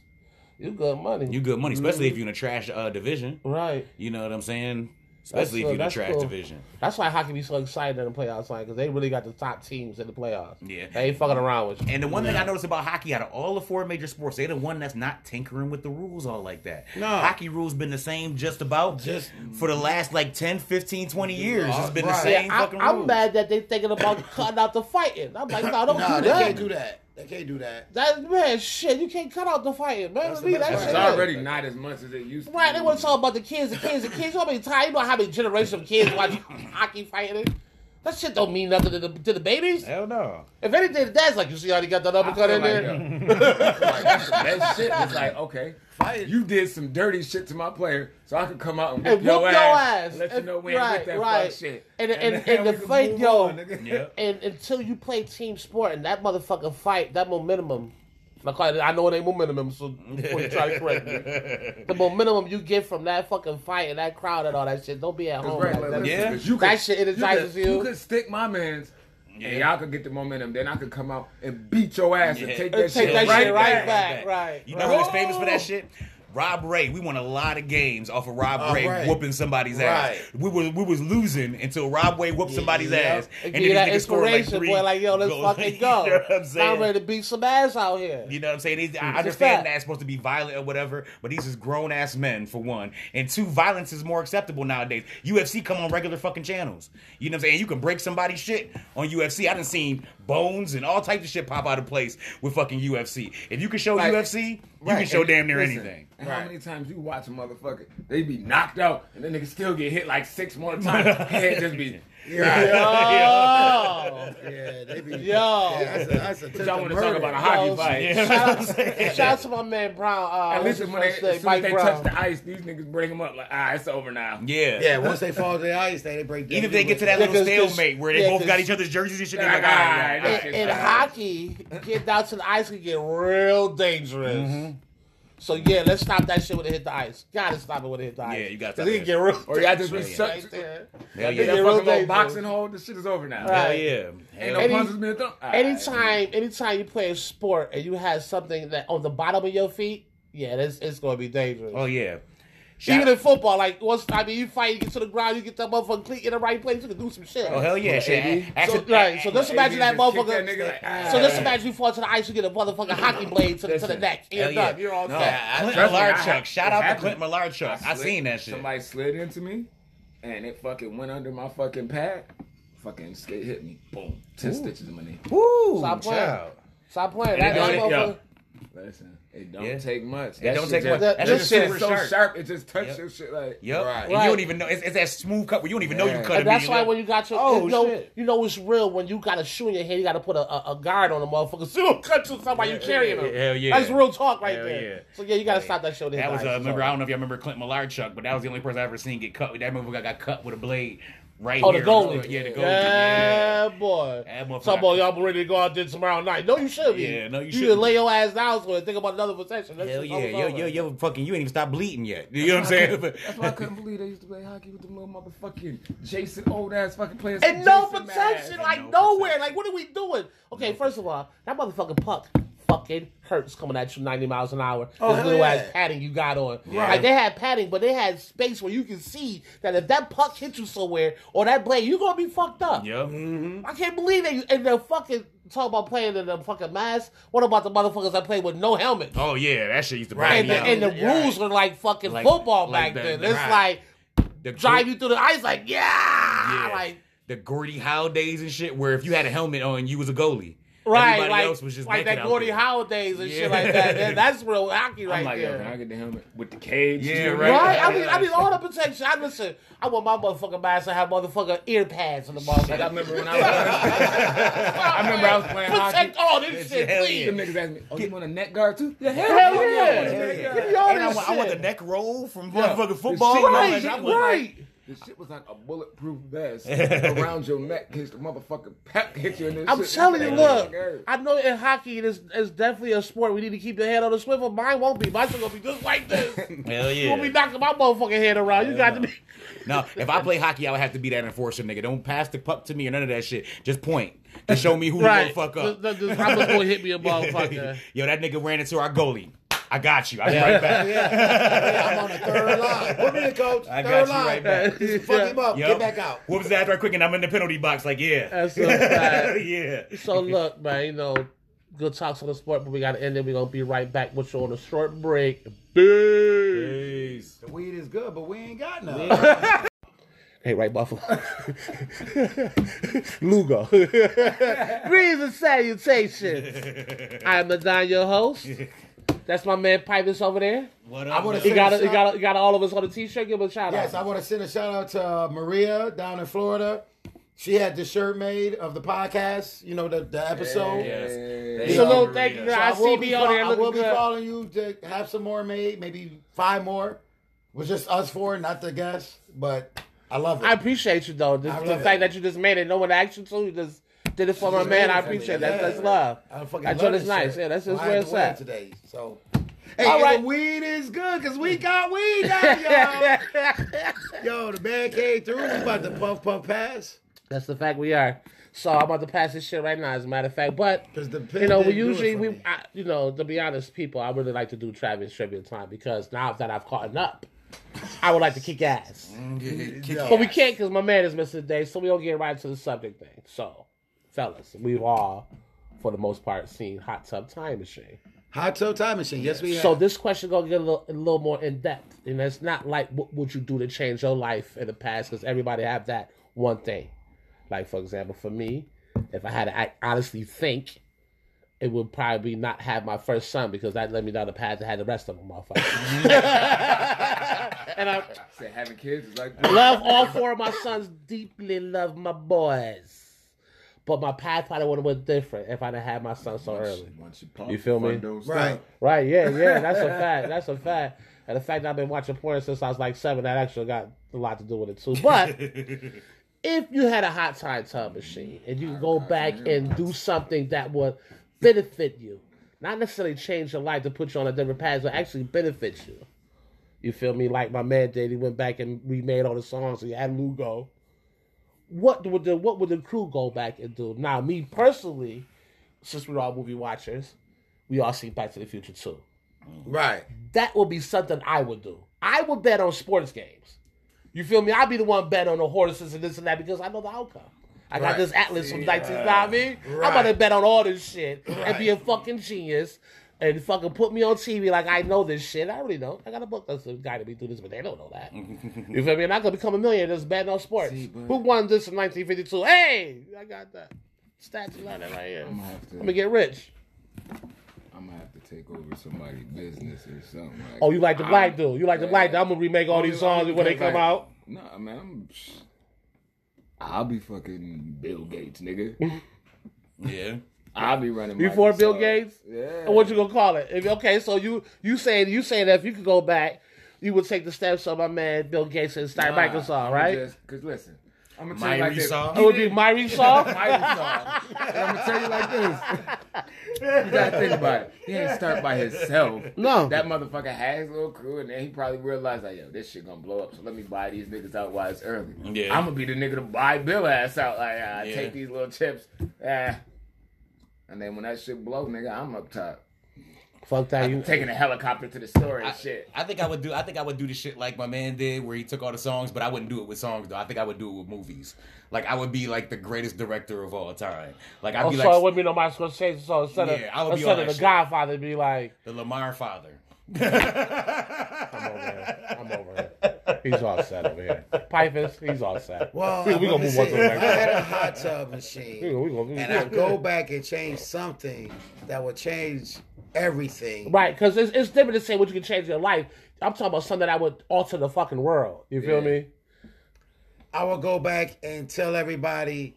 you good money. you good money, especially if you're in a trash uh, division. right. You know what I'm saying? Especially That's, uh, if you're in a that's trash cool. division. That's why hockey be so exciting in the playoffs, like because they really got the top teams in the playoffs. Yeah. They ain't fucking around with you. And the one thing I noticed about hockey, out of all the four major sports, they're the one that's not tinkering with the rules all like that. No. Hockey rules been the same just about Just- for the last like 10, 15, 20 years. It's been the same Yeah, fucking I, I'm mad that they thinking about cutting out the fighting. I'm like, no, don't Nah, do they that. can't do that. They can't do that. That man, shit, you can't cut out the fighting, man. That's Leave the that best shit It's in. already not as much as it used to. Right, they want to talk about the kids, the kids, the kids. You know how many times, you know how many generations of kids watch hockey fighting? That shit don't mean nothing to the, to the babies. Hell no. If anything, the dad's like, you see how he got that uppercut in like, there? yo, like that's the best shit. It's like, okay, Fight. you did some dirty shit to my player, so I could come out and And whoop, your, whoop ass, your ass. and let you know we ain't right, with that right. fuck shit. And- and- then and the fight, yo, on, nigga. Yep. And until you play team sport and that motherfucking fight, that momentum. I call it- I know it ain't momentum, so before you try to correct me. The momentum you get from that fucking fight and that crowd and all that shit, don't be at home. Right, like like, that. listen, Yeah. 'cause you That could- shit energizes you. you. You could stick my man's, Yeah. and y'all could get the momentum. Then I could come out and beat your ass and Yeah. take And that take shit that right shit right back. back, right. You know right. who's famous for that shit? Rob Ray. We won a lot of games off of Rob Ray right. whooping somebody's ass. We were we was losing until Rob Ray whooped somebody's Yeah. ass, and that then niggas scored like inspiration, three. boy. Like, yo, let's goals. fucking go. you know what I'm saying? I'm ready to beat some ass out here. You know what I'm saying? These, I understand that it's supposed to be violent or whatever, but these is grown ass men for one, and two, violence is more acceptable nowadays. UFC come on regular fucking channels. You know what I'm saying? You can break somebody's shit on UFC. I didn't seen bones and all types of shit pop out of place with fucking UFC. If you can show Like- UFC, you can show and damn near listen, anything. And how Right. many times you watch a motherfucker? They be knocked out, and then they can still get hit like six more times. Head just be. Yo, Yeah, they be. Yo. Yeah, that's a, that's a y'all want to talk about a hockey Yo, fight? shout, out, shout out to my man Brown. Uh, At least his when they, first as soon Mike they Brown. touch the ice, these niggas bring them up like, ah, it's over now. Yeah. Yeah, once they fall to the ice, they, they break down. Even if they get to that Yeah, little 'cause- 'cause- stalemate where they yeah, both got 'cause- each other's jerseys and shit, they're like, like, all all right, right, all right. in, shit in fine. hockey, getting down to the ice can get real dangerous. Mm-hmm. So yeah, let's stop that shit when it hit the ice. Gotta stop it when it hit the ice. Yeah, you gotta 'Cause stop it it. get real. Or y'all just be dangerous shut- right there. Hell That yeah. get fucking real little boxing hole, this shit is over now. Right. Hell yeah. Ain't Hell no. Any- punches being thrown. All right. Anytime, anytime you play a sport and you have something that on the bottom of your feet, yeah, it's, it's gonna be dangerous. Oh yeah. Even Shout- in football, like once I mean you fight, you get to the ground, you get that motherfucker cleat in the right place, you can do some shit. Oh hell yeah. Shit. AB. So, right, so just imagine that motherfucker. that nigga like, ah. so just imagine you fall to the ice, you get a motherfucking hockey blade to, the- to the neck, you're Hell yeah. done. You're all No. set. Clint Trust Malarchuk. Shout it out to. Clint Malarchuk. I, slid- seen that shit. Somebody slid into me, and it fucking went under my fucking pad. Fucking skate hit me. Boom. Ten stitches in my knee. Woo, Stop playing. child. Stop playing. And That, that motherfucker. Listen, it don't Yeah. take much. It don't take just- much. That- That this shit shit super so sharp. sharp. It just touches Yep. your shit like. Yep. Right. And you don't even know. It's, it's that smooth cut where you don't even know you cut And that's why when you got your, Oh, you know, shit. you know it's real when you got a shoe in your hand, you got to put a, a, a guard on the motherfucker so you don't cut you somebody you carrying them. Hell yeah. That's real talk right Hell there. yeah. So yeah, you got to stop that show. That was uh, remember I don't know if y'all remember Clint Malarchuk, but that was the only person I ever seen get cut. That motherfucker got cut with a blade Right Oh, the here. goalie. Yeah, the goalie. Yeah, Yeah. boy. Some boy, y'all be ready to go out there tomorrow night. No, you should be. Yeah, no, you You should lay your ass down so and think about another possession. That Hell yeah, yo, yo, yo, fucking, you ain't even stopped bleeding yet. You know what I'm saying? That's why I couldn't believe they used to play hockey with them little motherfucking Jason old ass fucking players. And no Jason protection, Mraz. like no nowhere. protection. Like, what are we doing? Okay, first of all, that motherfucking puck fucking hurts coming at you 90 miles an hour. Oh, this hell little yeah. ass padding you got on. Right. Like, they had padding, but they had space where you can see that if that puck hits you somewhere or that blade, you're going to be fucked up. Yup. Mm-hmm. I can't believe that. You, and they're fucking, talk about playing in the fucking mask. What about the motherfuckers that play with no helmet? Oh yeah, that shit used to and the, me out. and the Yeah. rules were like fucking Like- football like back the- then. It's right. like the drive you through the ice, like yeah, yeah, like the Gordie Howe days and shit, where if you had a helmet on, you was a goalie. Right, Everybody like else was just like that out Holidays there. Howe days and shit like that. That- That's real hockey I'm right like, yo, there. can I get the helmet with the cage? Yeah, too? right. Right, I mean, I mean, all the protection. I listen. I want my motherfucking mask to have motherfucking ear pads in the Like I remember when I was. I remember I was playing hockey. Protect all this shit, Hell please. Them niggas asked me, "Oh, you want a neck guard too?" Yeah, hell, Hell yeah, yeah. I want a neck guard. Give me all And I this want, I want the neck roll from Yeah. motherfucking The football. shit- and all Right, that. I was like, right. The shit was like a bulletproof vest around your neck in case the motherfucking puck hit you in this I'm shit. telling you, look. I know in hockey it is, it's definitely a sport. We need to keep the head on the swivel. Mine won't be. Mine's gonna be just like this. Hell yeah. You won't be knocking my motherfucking head around. You got to be. No, if I play hockey, I would have to be that enforcer, nigga. Don't pass the puck to me or none of that shit. Just point to show me who Right. to fuck up. Just- just- I'm just gonna hit me a motherfucker. Yo, that nigga ran into our goalie. I got you. I'll be right back. Yeah, I'm on the third line. Put me in, coach. I third got you line. right back. Just fuck him up. Yup. Get back out. Whoops that right quick, and I'm in the penalty box. Like, yeah, That's a fact. yeah. So look, man, you know, good talks on the sport, but we got to end it. We're gonna be right back with you on a short break. Peace. The weed is good, but we ain't got none. Hey, right, Buffalo. Lugo. Greetings and salutations. I am Madon, your host. That's my man Pipers over there. What I wanna He say- got, he got, he got all of us on the t-shirt. Give him a shout out. yes, I want to send a shout out to uh, Maria down in Florida. She had the shirt made of the podcast, you know, the, the episode. Yes. So, no, Maria. thank you. So I, I see will me be, on there I will looking be good. calling you to have some more made, maybe five more. Was just us four, not the guests, but I love it. I appreciate you though. This, I the love fact that you just made it, no one asked you to, you just did it for my man. I it for me. appreciate that. That's love. I fucking That love joint nice. Yeah, that's just where it's to wear it at. today. So, hey, All and right. the weed is good because we got weed now, y'all. Yo, the band came through. We about to puff, puff, pass. That's the fact we are. So I'm about to pass this shit right now, as a matter of fact. But the you know, we didn't do it usually we. I, you know, to be honest, people, I really like to do Travis trivia time because now that I've caught up, I would like to kick ass. Mm, Yo. But we can't because my man is missing today, so we don't get right to the subject thing. So, fellas, we've all, for the most part, seen Hot Tub Time Machine. Hot tub time machine. Yes, we have. So this question gonna get a little, a little more in depth, and it's not like what would you do to change your life in the past, because everybody have that one thing. Like for example, for me, if I had to act, honestly think, it would probably not have my first son because that led me down the path to had the rest of them, motherfuckers. Mm-hmm. and I Say having kids is like love all four of my sons deeply, love my boys. But my path probably would have went different if I'd have had my son so early. Once you, pop You feel me? front door, right. Right, yeah, yeah, that's a fact. That's a fact. And the fact that I've been watching porn since I was like seven, that actually got a lot to do with it too. But if you had a hot time tub machine and you could go back and do something that would benefit you, not necessarily change your life to put you on a different path, but actually benefit you. You feel me? Like my man did. He went back and remade all the songs. He had Lugo. What would the what would the crew go back and do? Now, me personally, since we're all movie watchers, we all see Back to the Future too. Right. That would be something I would do. I would bet on sports games. You feel me? I'd be the one bet on the horses and this and that because I know the outcome. I got Right. this Atlas from 19, you know what I mean? I'm about to bet on all this shit and be a fucking genius and fucking put me on TV like I know this shit. I already know. I got a book that's the guy to be this, but they don't know that. you feel me? And not gonna become a millionaire just betting on sports. See, but- Who won this in 1952? Hey, I got that. Statue on it right here. I'm gonna have to. I'm gonna get rich. I'm gonna have to take over somebody's business or something. Like, Oh, you like the black I'm- dude? You like the black dude? I'm gonna remake all these songs when they come out. Nah, man, I'm. I'll be fucking Bill Gates, nigga. Yeah. I'll be running. Before Bill Gates? Yeah. And what you gonna call it? If, okay, so you you saying you saying that if you could go back, you would take the steps of my man Bill Gates and start Microsoft, right? Because listen, I'm gonna tell you like this. Saw. It would be Myri Saw. Mighty I'm gonna tell you like this. You gotta think about it. He ain't start by himself. No. That motherfucker has his little crew, and then he probably realized like, yo, this shit gonna blow up. So let me buy these niggas out while it's early. Yeah. I'm gonna be the nigga to buy Bill ass out. Like, ah, Yeah. take these little chips. Ah. And then when that shit blow, nigga, I'm up top. Fuck that. You Taking a helicopter to the store and I, shit. I think I would do. I think I would do the shit like my man did, where he took all the songs, but I wouldn't do it with songs though. I think I would do it with movies. Like I would be like the greatest director of all time. Like I'd Oh, be so it like wouldn't be no Martin Scorsese. So instead Yeah, I would of be instead of the shit. Godfather, it'd be like the Lamar father. I'm over it. I'm over it. He's all set over here. Pipers, he's all set. Well, we, we gonna move on to the if I had a next. hot tub We machine gonna, we gonna, we and I go back and change something that would change everything. Right, because it's, it's different to say what you can change in your life. I'm talking about something that would alter the fucking world. You feel Yeah. me? I will go back and tell everybody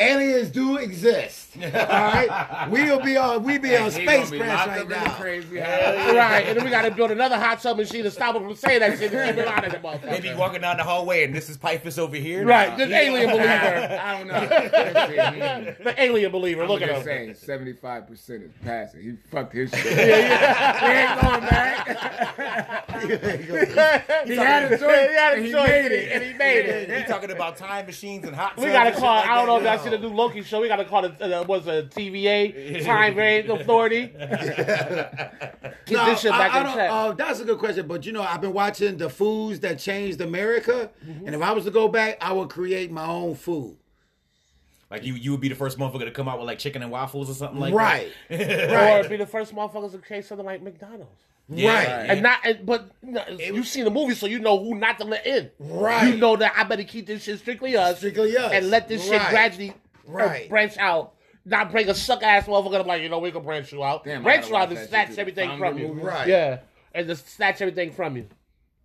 aliens do exist. All right, we'll be on we be on He gonna space be crash right up in the now. Crazy house. Right, and then we got to build another hot tub machine to stop him from saying that shit. Keep out of the motherfucker. Maybe walking down the hallway and this is Pipus over here. Right, the alien believer. I don't know. The alien believer. I'm Look at just him. saying, seventy-five percent is passing. He fucked his shit. Yeah, he ain't going back. he had a choice. He had a and he choice, made and he- it. and he made it. He talking about time machines and hot. We gotta call. like I don't know if that. that's in the new Loki show. We gotta call it. Uh, was a TVA Time Variant Authority? Get No, this shit back I, I in check. uh, that's a good question, but you know, I've been watching the foods that changed America, Mm-hmm. and if I was to go back, I would create my own food. Like you, you would be the first motherfucker to come out with like chicken and waffles or something like right, that. Right. Or be the first motherfuckers to create something like McDonald's. Yeah. right. And not, and, but you know, you've seen the movie, so you know who not to let in. Right. You know that I better keep this shit strictly us, Strictly us. and let this shit gradually Right. branch out. Not bring a suck ass motherfucker. I'm like, you know, we can branch you out. Damn, branch gotta you out and snatch everything from you. movie? Right. Yeah, and just snatch everything from you.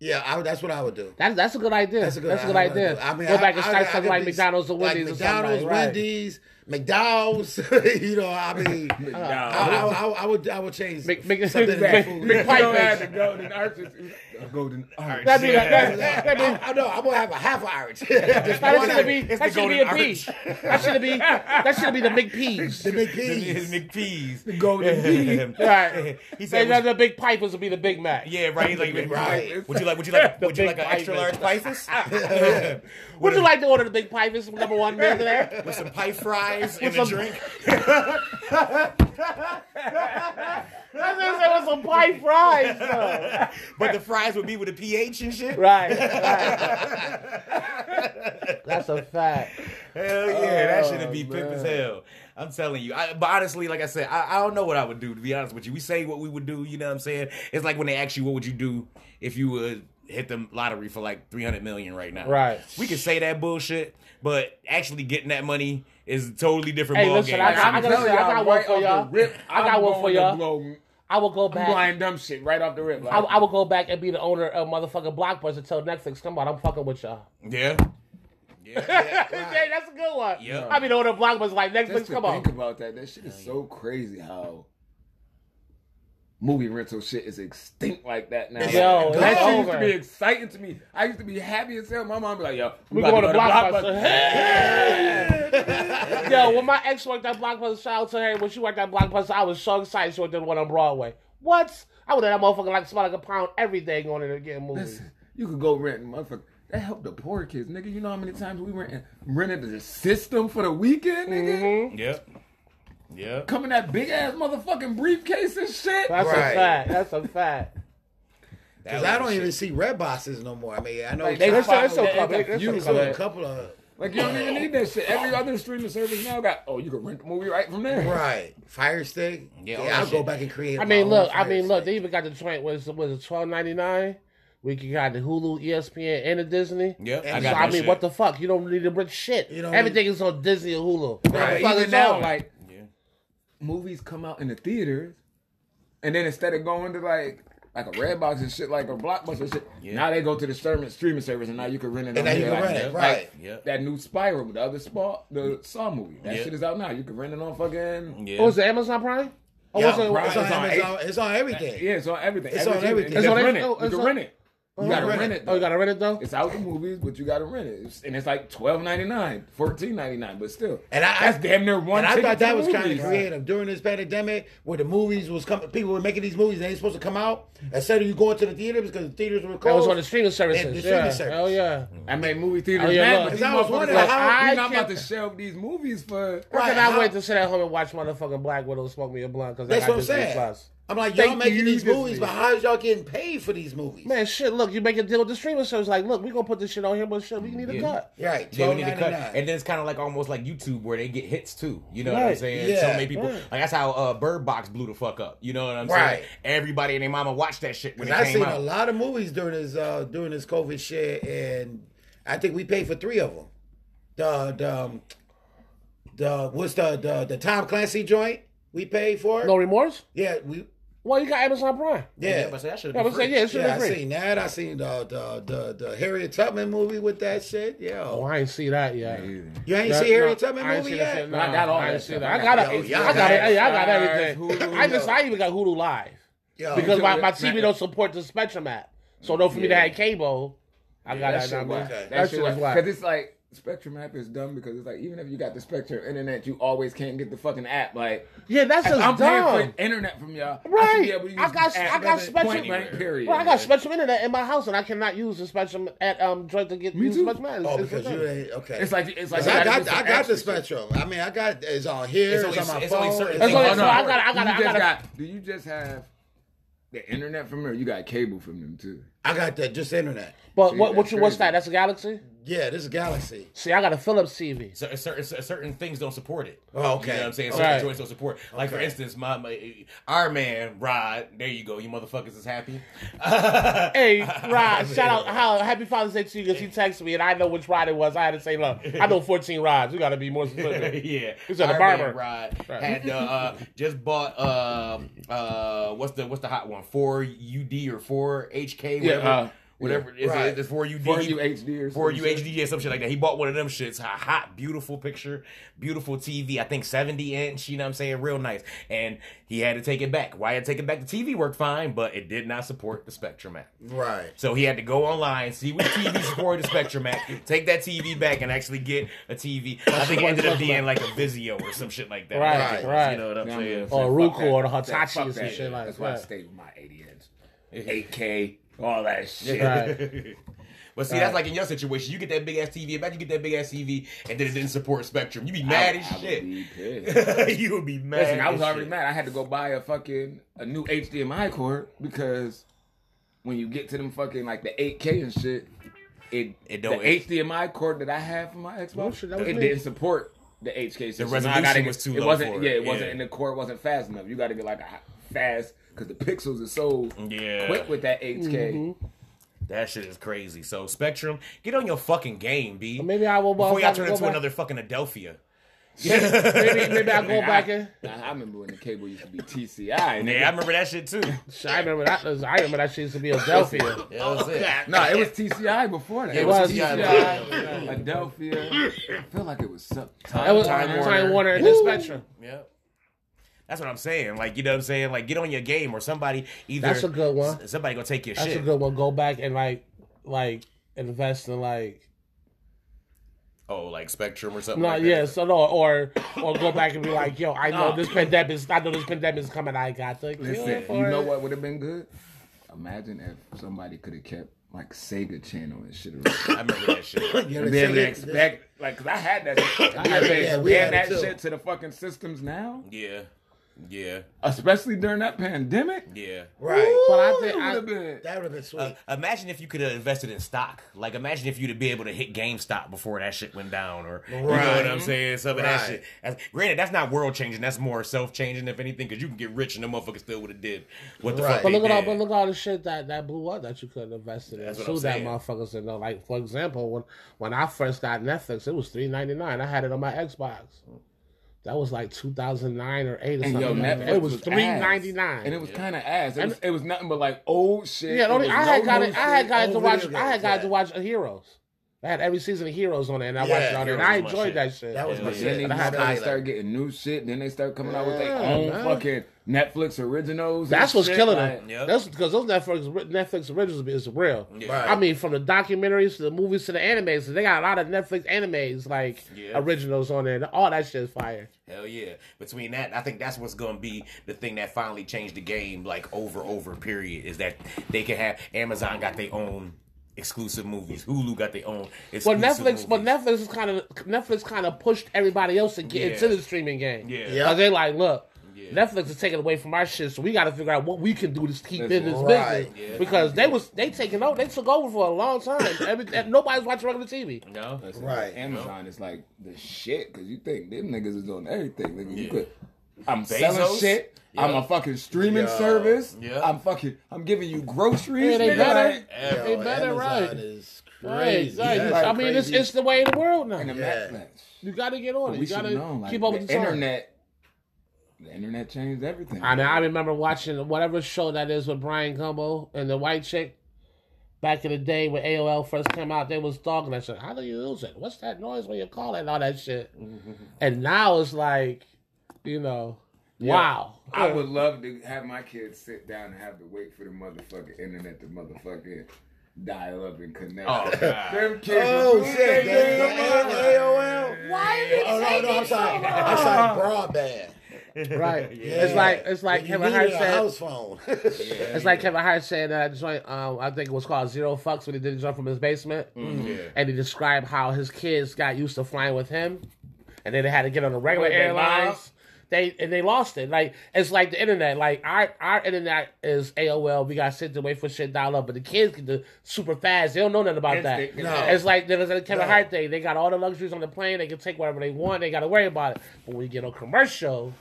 Yeah, I, that's what I would do. That, that's a good idea. That's a good, That's a good I idea. do. I mean, Go I- back and I- start I something could like be- McDonald's or like Wendy's or McDonald's, something. Right. Wendy's, McDowell's. you know, I mean, I, I, I, I would, I would change Mc- Mc- something in Mc- that food. Mc- You don't have Pipers. the golden arches. A golden arch. That'd be like, that, that'd be, I, I know. I'm gonna have a half an orange. Just that one should be orange. that should be a B. That should be that should be the McPeas. The big His peas. McPeas. The golden pea. Right. He said, the, the big pipers will be the Big Mac. "Yeah, right." He's like, Right. "Would you like? Would you like? The Would you like an extra Pipers. large Pipus Would you like to order the big pipers number one there? with some pipe fries and a drink?" Say with some pipe fries. though. But the fries would be with a pH and shit. Right. Right. That's a fact. Hell yeah, that oh, should be Oh, pimp as hell. I'm telling you. I, but honestly, like I said, I, I don't know what I would do. To be honest with you, we say what we would do. You know what I'm saying? It's like when they ask you, "What would you do if you would hit the lottery for like 300 million right now?" Right. We can say that bullshit, but actually getting that money is a totally different Hey, ball listen, game. I got- I'm I gotta telling say, I y'all got one for y'all. rip. I got I'm one for y'all. Blow, I will go I'm back. blind dumb shit right off the rip. Like, I, I will go back and be the owner of motherfucking Blockbuster. Tell Netflix, come on, I'm fucking with y'all. yeah. Yeah. Okay, that's a good one. Yeah. I mean, the owner of Blockbuster like just Netflix, to come think on. Think about that, that shit is so crazy how movie rental shit is extinct like that now. Yo, Like, that shit used to be exciting to me. I used to be happy as hell. My mom be like, "Yo, We about going to go Blockbuster. Yo, when my ex worked at Blockbuster, shout out to her. When she worked at Blockbuster, I was so excited she worked at the one on Broadway. What? I would have that motherfucker like smell like a pound every day going in there getting movies. Listen, you could go rent, motherfucker. That helped the poor kids, nigga. You know how many times we rent rented the system for the weekend, nigga. Mm-hmm. Yep. Yep. Coming that big ass motherfucking briefcase and shit. That's a fact. That's a fact. Because I don't even see red boxes no more. I mean, I know Like, They they still, they follow still that. come. They, they You still saw a couple of Like you don't even need that shit. Every other streaming service now got oh you can rent the movie right from there. right Fire Stick. Yeah, Yeah, I'll go back and create. I my mean, own look. I Fire mean, look. Stick. They even got the joint. Was was it twelve ninety nine? We can got the Hulu, ESPN, and the Disney. Yep. I And got So, I mean, shit. what the fuck? You don't need to rent shit. You don't Everything is on Disney or Hulu. Right. Even is now, on? like Yeah. movies come out in the theaters, and then instead of going to like like a Redbox and shit, like a Blockbuster shit, Yeah. now they go to the streaming streaming service, and now you can rent it. And on now you can like, rent it, like, right. Yep. That new Spiral, with the other Spa, the Saw movie, that Yeah. shit is out now. You can rent it on fucking. Yeah. Oh, what was it? Amazon Prime? Oh, Yeah, was it? Prime. It's on It's on It's on everything. Yeah, it's on everything. It's on everything. You It's oh, can on rent it. oh, You can rent it. You gotta rent rent it. it. Oh, you gotta rent it though. It's out the movies, but you gotta rent it, It's- and it's like twelve ninety nine, fourteen ninety nine, but still, And I- that's damn near one. And I thought that was kind of creative during this pandemic, where the movies was coming. People were making these movies, and they ain't supposed to come out. Instead of you going to the theaters because the theaters were closed. That was on the streaming services. The streaming yeah. service. Hell yeah. I made movie theaters Oh, yeah, mad, but I was motherfuckers wondering like, how- we're I not about to shelve these movies for. I Right, cannot how- wait to sit at home and watch motherfucking Black Widow smoke me a blunt because I That's got what I'm saying. Plus. I'm like, y'all making you, these Disney. movies, but how is y'all getting paid for these movies? Man, shit, look, you make a deal with the streaming service. Like, look, we gonna put this shit on here, but shit, we need a Yeah. cut. Right, Yeah, we need to cut. And then it's kind of like almost like YouTube where they get hits too. You know what I'm saying? Yeah. So many people Right. like that's how uh, Bird Box blew the fuck up. You know what I'm Right. saying? Everybody and their mama watched that shit when it I've came seen out. a lot of movies during this uh, during this COVID shit, and I think we paid for three of them. The the um, the what's the the the Tom Clancy joint we paid for? No remorse? Yeah, we Well, you got Amazon Prime. yeah. but that should Yeah, have but been say, yeah, it should Yeah, have I seen that. I seen the the the, the Harriet Tubman movie with that shit. Yeah, Oh, I ain't see that yet. you ain't That- see Harriet no, Tubman movie yet? shit, no, I got all I that ain't see stuff. that. I I got got it. I got got it. I got everything. Hulu, I just, yo. I even got Hulu Live Yo, because my, my TV don't support the Spectrum app. So, though for me to have cable, I got that that. shit number. That shit was whack. Because it's like Spectrum app is dumb because it's like even if you got the Spectrum internet, you always can't get the fucking app. Like Yeah, that's if just I'm paying for internet from y'all. I should Right. be able to use I got the app I got Spectrum. point blank period. Well, I got Spectrum internet in my house, and I cannot use the Spectrum at um joint to get Me use too. Spectrum. It's- Oh, it's because you okay. It's like it's like 'Cause you I gotta got do some I got the. Spectrum. I mean, I got it's on here. It's It's, only- on my it's only phone. certain it's things. on- only- so I gotta- I gotta- I just gotta- got- Do you just have the internet from them, or you got cable from them too? I got that just internet. But See, what what that's you what's that? That's a Galaxy. Yeah, this is Galaxy. See, I got a Philips TV. So, certain, certain things don't support it. Oh, okay. You know what I'm saying? Certain Right. joints don't support. Like for instance, my, my our man Rod. There you go. You motherfuckers is happy. Hey, Rod, shout out how happy Father's Day to you because he texted me and I know which Rod it was. I had to say, look, I know 14 Rods. You got to be more specific. yeah, He's at the barber. man Rod Right. had uh, uh, just bought uh uh what's the what's the hot one? Four UD or four HK? Yeah, Whatever. is right. it? It's four UD. For you HD or For you. HD or some shit like that. He bought one of them shits. A hot, beautiful picture, beautiful TV. I think 70 inch, you know what I'm saying? Real nice. And he had to take it back. Why he had to take it back? The TV worked fine, but it did not support the Spectrum app. Right. So he had to go online, see what TV supported the Spectrum app, take that TV back, and actually get a TV. I think it ended up being like a Vizio or some shit like that. Right, I think it was, right. You know what I'm Yeah, saying? Or Roku or the Hitachi or some shit like that. That's why I that. stay with my 80 inch, 8K, all that shit. Right. But see, Right. that's like in your situation. You get that big ass TV. Imagine you get that big ass TV, and then it didn't support Spectrum. You be mad I, as I would shit. be pissed. you would be mad. Listen, I was as already shit. mad. I had to go buy a fucking a new HDMI cord because when you get to them fucking like the 8K and shit, it It the don't- HDMI cord that I have for my Xbox, Oh, shit, that was it me. didn't support the HK. system. So resolution I gotta was get- too It low wasn't. for yeah, it, it wasn't, yeah. and the cord wasn't fast enough. You got to get like a fast because the pixels are so Yeah. quick with that 8K. Mm-hmm. That shit is crazy. So Spectrum, get on your fucking game, B. Maybe I will Before y'all turn into back. another fucking Adelphia. Maybe, maybe I'll go Nigga, back in. I remember when the cable used to be TCI. Yeah. I remember that shit too. I remember that. I remember that shit used to be Adelphia. Yeah, that was it. No, it was TCI before that. It was TCI. Adelphia. I feel like it was some That was Time Time Warner. Warner, and then Spectrum. Yeah. That's what I'm saying. Like, you know what I'm saying? Like, get on your game or somebody either. That's a good one. s- Somebody gonna take your That's shit. That's a good one. Go back and like, like invest in like. Oh, like Spectrum or something. No, like that. yeah, so no, or or go back and be like, yo, I know No. this pandemic. I know this pandemic is coming. I got to Listen, you know what would have been good? Imagine if somebody could have kept like Sega Channel and shit. I remember that shit. Yeah, And they be able expect, like, cause I had that. Shit. I had it, yeah, we add had that too. shit to the fucking systems now, Yeah. Yeah. especially during that pandemic. Yeah. Right. But I think it I, would have been. That would have been sweet. Uh, imagine if you could have invested in stock. Like, imagine if you'd have been able to hit GameStop before that shit went down, or you know what I'm saying. Some of that shit. That's, granted, that's not world changing. That's more self changing, if anything, because you can get rich and the motherfucker still would have did what the Right. fuck. but look at all, did. but look at all the shit that that blew up that you could have invested in. That's what I'm that saying. motherfuckers and know. Like for example, when when I first got Netflix, it was three ninety nine. I had it on my Xbox. That was like two thousand nine or eight or And something. yo, like Netflix. It was was three ass. ninety nine. and it was kind of ass. It And- was, it was nothing but like old shit. Yeah, only, was I had no got it. I had shit. got to watch. I had games, got to watch Heroes. I had every season of Heroes on there, and I Yeah, watched it on there, and I Heroes was my enjoyed shit. that shit. That was Yeah, my shit. Then they I had started, start getting new shit. and Then they start coming out with their own man. fucking Netflix originals. That's what's shit, killing like- them. Yep. That's because those Netflix Netflix originals is real. Yeah. Right. I mean, from the documentaries to the movies to the animes, they got a lot of Netflix animes like Yeah. originals on there. All that shit is fire. Hell yeah. Between that, I think that's what's gonna be the thing that finally changed the game, like over over period, is that they can have Amazon got their own exclusive movies. Hulu got their own Well, exclusive Netflix, but. Netflix is kind of Netflix kind of pushed everybody else to get Yeah. into the streaming game. Yeah. Yeah. Cause they like, look, Yeah. Netflix is taking away from our shit, so we got to figure out what we can do to keep That's in this right. business. Yeah. Because they was they taking over, they took over for a long time. Every, and nobody's watching regular TV. No. Listen, Right. Amazon is like the shit because you think them niggas is doing everything. Nigga, you could. I'm Bezos? selling shit. I'm a fucking streaming Yo. service. Yeah. I'm fucking. I'm giving you groceries. Yeah, they nigga, better. like- They better, Amazon right. is crazy. right. That's I mean, it's, crazy. it's the way of the world now. And the Yeah. You got to get on it. we You got should to know. Like, keep up with the times. internet. The internet changed everything. I mean, I remember watching whatever show that is with Bryant Gumbel and the white chick. Back in the day when AOL first came out, they was talking that shit. How do you use it? What's that noise when you call it? And all that shit. And now it's like, you know, wow. I would love to have my kids sit down and have to wait for the motherfucking internet to motherfucking dial up and connect. Oh, God. Them kids Oh shit! losing The, their the mind. AOL. Why are you Oh no, no, I'm sorry. I'm sorry. Broadband. Right. Yeah. It's like it's like you Kevin Hart said. house phone. It's like Kevin Hart said uh, that joint. Um, I think it was called Zero Fucks when he did the jump from his basement, mm-hmm. Mm-hmm. Yeah. and he described how his kids got used to flying with him, and then they had to get on the regular Wait, they airlines. Lost? They and they lost it. Like it's like the internet. Like our our internet is AOL. We got to sit to wait for shit dial up, but the kids get the super fast. They don't know nothing about that. No. It's like there's a Kevin No. Hart thing. They got all the luxuries on the plane. They can take whatever they want. They got to worry about it. But when you get on commercial.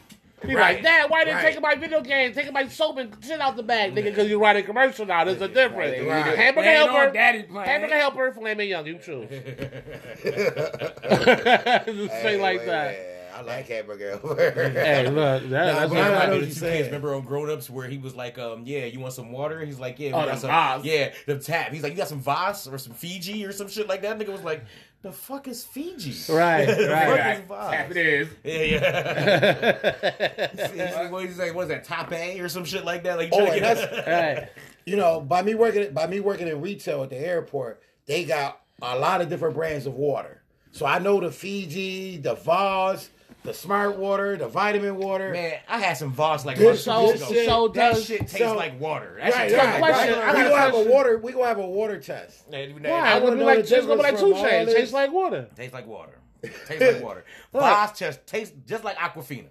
Be Right. like, Dad, why didn't Right. taking my video game, taking my soap and shit out the bag, nigga? Because you're writing commercial now. There's a difference. Right. Right. Hamburger Playing helper, daddy plane. hamburger helper, flaming young. You choose. Just say like Hey, that. wait, I like hamburger. Hey, look, that, that's but what I I know what you're saying. Remember on Grown Ups where he was like, um, yeah, you want some water? He's like, yeah, we Oh, got some. Voss. Yeah, the tap. He's like, you got some Voss or some Fiji or some shit like that. Nigga was like, the fuck is Fiji? Right, the right. fuck is Voss? Tap it is. Yeah, yeah. He's like, what is that? What is that? Top A or some shit like that? Like, Oh, trying to and get- that's- Right. you know, by me working by me working in retail at the airport, they got a lot of different brands of water. So I know the Fiji, the Voss, the Smart Water, the Vitamin Water. Man, I had some Voss like This- months So, ago. this so that does shit tastes so- like water. That right, shit right, tastes right. like question. We got gonna have a question. water. We gonna have a water test. water. Right. I It's wanna be like, the it's gonna be like difference 2 Chainz. Tastes like water. Tastes like water. Tastes like water. Voss just tastes just like Aquafina.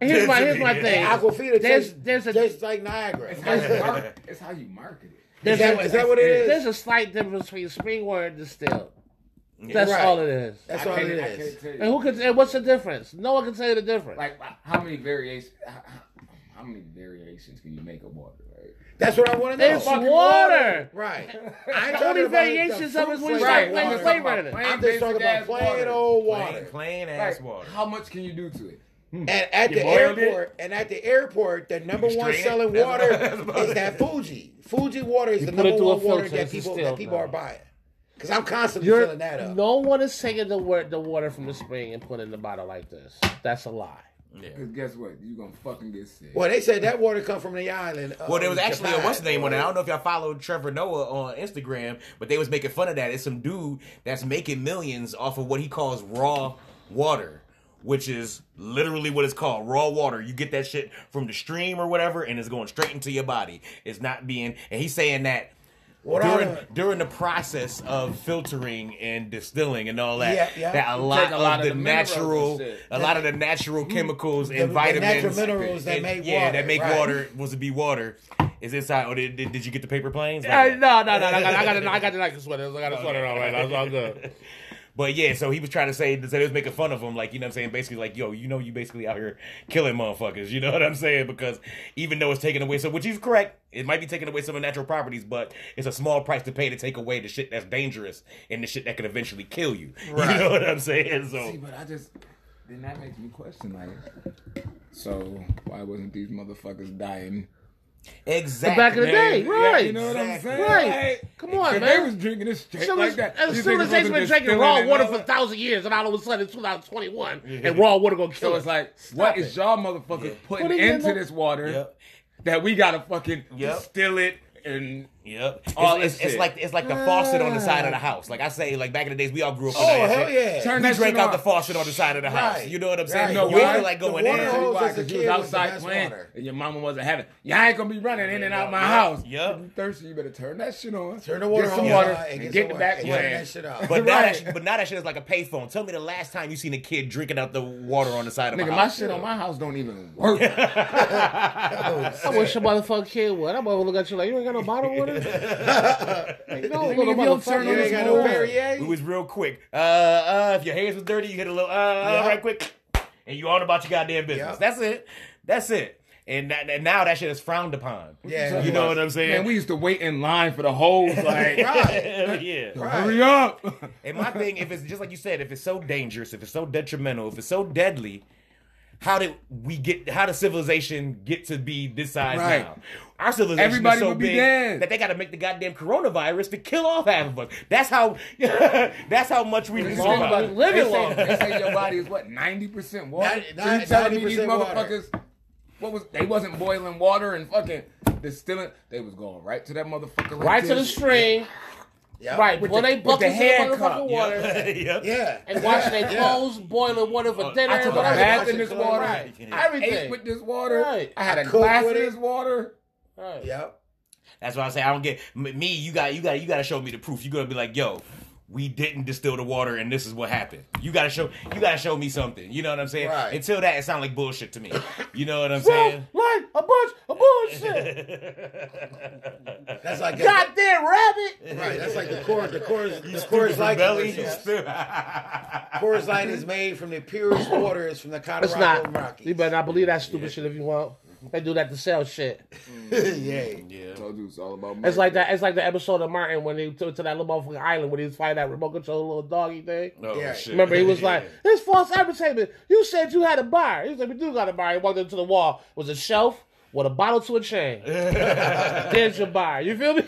Here's my here's my thing. Aquafina There's tastes there's a tastes like Niagara. It's how you market, it's how you market it. there's Is that, a, is that what it is? there's a slight difference between spring water and distilled. That's Right. all it is. That's I all can't- it I is. can't tell you. And who can? And what's the difference? No one can tell you the difference. Like uh, how many variations? How, how many variations can you make of water? Right? That's what I want to know. It's water. Right. I ain't The only variations of it when you flavor start playing water. flavor in it. Plain I'm just talking about ass plain water. old Plain, water. plain ass Like, water. how much can you do to it? And at You the boiled it? airport, and at the airport, the number one strain it? selling water what- that's about is that Fuji. Fuji water is You the number one water that people that people are buying. Because I'm constantly You're, filling that up. no one is taking the word the water from the spring and putting it in the bottle like this. That's a lie. Yeah. Because guess what? You're gonna fucking get sick. Well, they said that water come from the island. uh, Well, there was actually a what's the name on it. I don't know if y'all followed Trevor Noah on Instagram, but they was making fun of that. It's some dude that's making millions off of what he calls raw water, which is literally what it's called, raw water. You get that shit from the stream or whatever, and it's going straight into your body. It's not being, and he's saying that. What during, the- during the process of filtering and distilling and all that, Yeah, yeah. that a lot, a lot of of the the minerals and natural, shit. a lot of the natural chemicals The- and the vitamins, natural minerals that and- make yeah, water, that make right. water was to be water is inside. Or did, did, did you get the paper planes? Uh, no, no, no, no. I got, I got, I got the Nike sweater. I got a sweater on right now. It's all good. But yeah, so he was trying to say that they was making fun of him, like you know what I'm saying, basically like, yo, you know, you basically out here killing motherfuckers. You know what I'm saying? Because even though it's taking away some, which he's correct, it might be taking away some of the natural properties, but it's a small price to pay to take away the shit that's dangerous and the shit that could eventually kill you. Right. You know what I'm saying? So See, but I just then that makes me question like, so why wasn't these motherfuckers dying Exactly. Back in the day, Yeah, right? you know what I'm saying? Right. Like, Come on, man. They was drinking this straight Civil- like that. you think civilization it's been drinking raw water for a thousand years, and all of a sudden it's 2021, and raw water gonna kill So us. it's like, what it. is y'all motherfuckers putting Putting into this water Yep. that we gotta fucking Yep. distill it and Yep. All it's, this it's, it's like it's like the faucet on the side of the ah. house. Like I say, like back in the days, we all grew up. Oh, with that hell shit. yeah. Turn We that drank out off. the faucet on the side of the house. Right. You know what I'm saying? Right. know you why? ain't like The going water in. hose Why? as a Because you kid was was the outside playing water. and your mama wasn't having. Y'all ain't gonna be running in and out my Yep. house. Yep. If you thirsty, you better turn that shit on. Turn the water get some hose water on and, get get the back and playing. turn that shit off. But now, that shit, but now that shit is like a payphone. Tell me the last time you seen a kid drinking out the water on the side of my house. Nigga, my shit on my house don't even work. I wish a motherfucking kid would. I'm gonna look at you like you ain't got no bottle water. Like, no, little you don't turn motherfucker. on You ain't got no water. Perrier? We was real quick. Uh, uh, if your hands was dirty, you hit a little uh, uh right quick, and you on about your goddamn business. Yep. That's it. That's it. And, that, and now that shit is frowned upon. Yeah. you know what I'm saying? Man, we used to wait in line for the whole Like, Right. yeah. hurry up. And my thing, if it's just like you said, if it's so dangerous, if it's so detrimental, if it's so deadly, how did we get? How does civilization get to be this size Right. now? Our civilization Everybody is so be big dead. that they got to make the goddamn coronavirus to kill off half of us. That's how. that's how much we Think survive. about. Living they long. they say your body is what ninety percent water. Ninety- so you telling me these 90% water. motherfuckers? What was they wasn't boiling water and fucking distilling? They was going right to that motherfucker. Right to the there. stream. Yep. Right. With When the- they with buckets the in hand the cup. motherfucking water. yep. Yeah. And washing their clothes, boiling water for uh, dinner, I took a whatever. bath in this water. Right. I Everything. ate with this water. Right. I had a Cooked glass of with this water. Right. Yep. That's why I say I don't get me. You got you got you got to show me the proof. You got to be like, yo, we didn't distill the water, and this is what happened. You got to show you got to show me something. You know what I'm saying? Right. Until that, it sounds like bullshit to me. You know what I'm saying? Like a bunch of bullshit. That's like Goddamn rabbit. Right. That's like the core. The core. The Stupid Coors Light. belly. You commercial. stu- Coors Light is made from the purest waters from the It's Colorado not. Rockies. You better not believe that stupid shit if you want. They do that to sell shit. Mm. yeah. yeah. Told you it's all about. It's like that. It's like the episode of Martin when he took to that little motherfucking island when he was fighting that remote control little doggy thing. Oh, Yeah. shit. Remember, he was Yeah. like, "This false advertisement. You said you had a bar." He said, "We do got a bar." He walked into the wall. It was a shelf with a bottle to a chain. There's your bar. You feel me?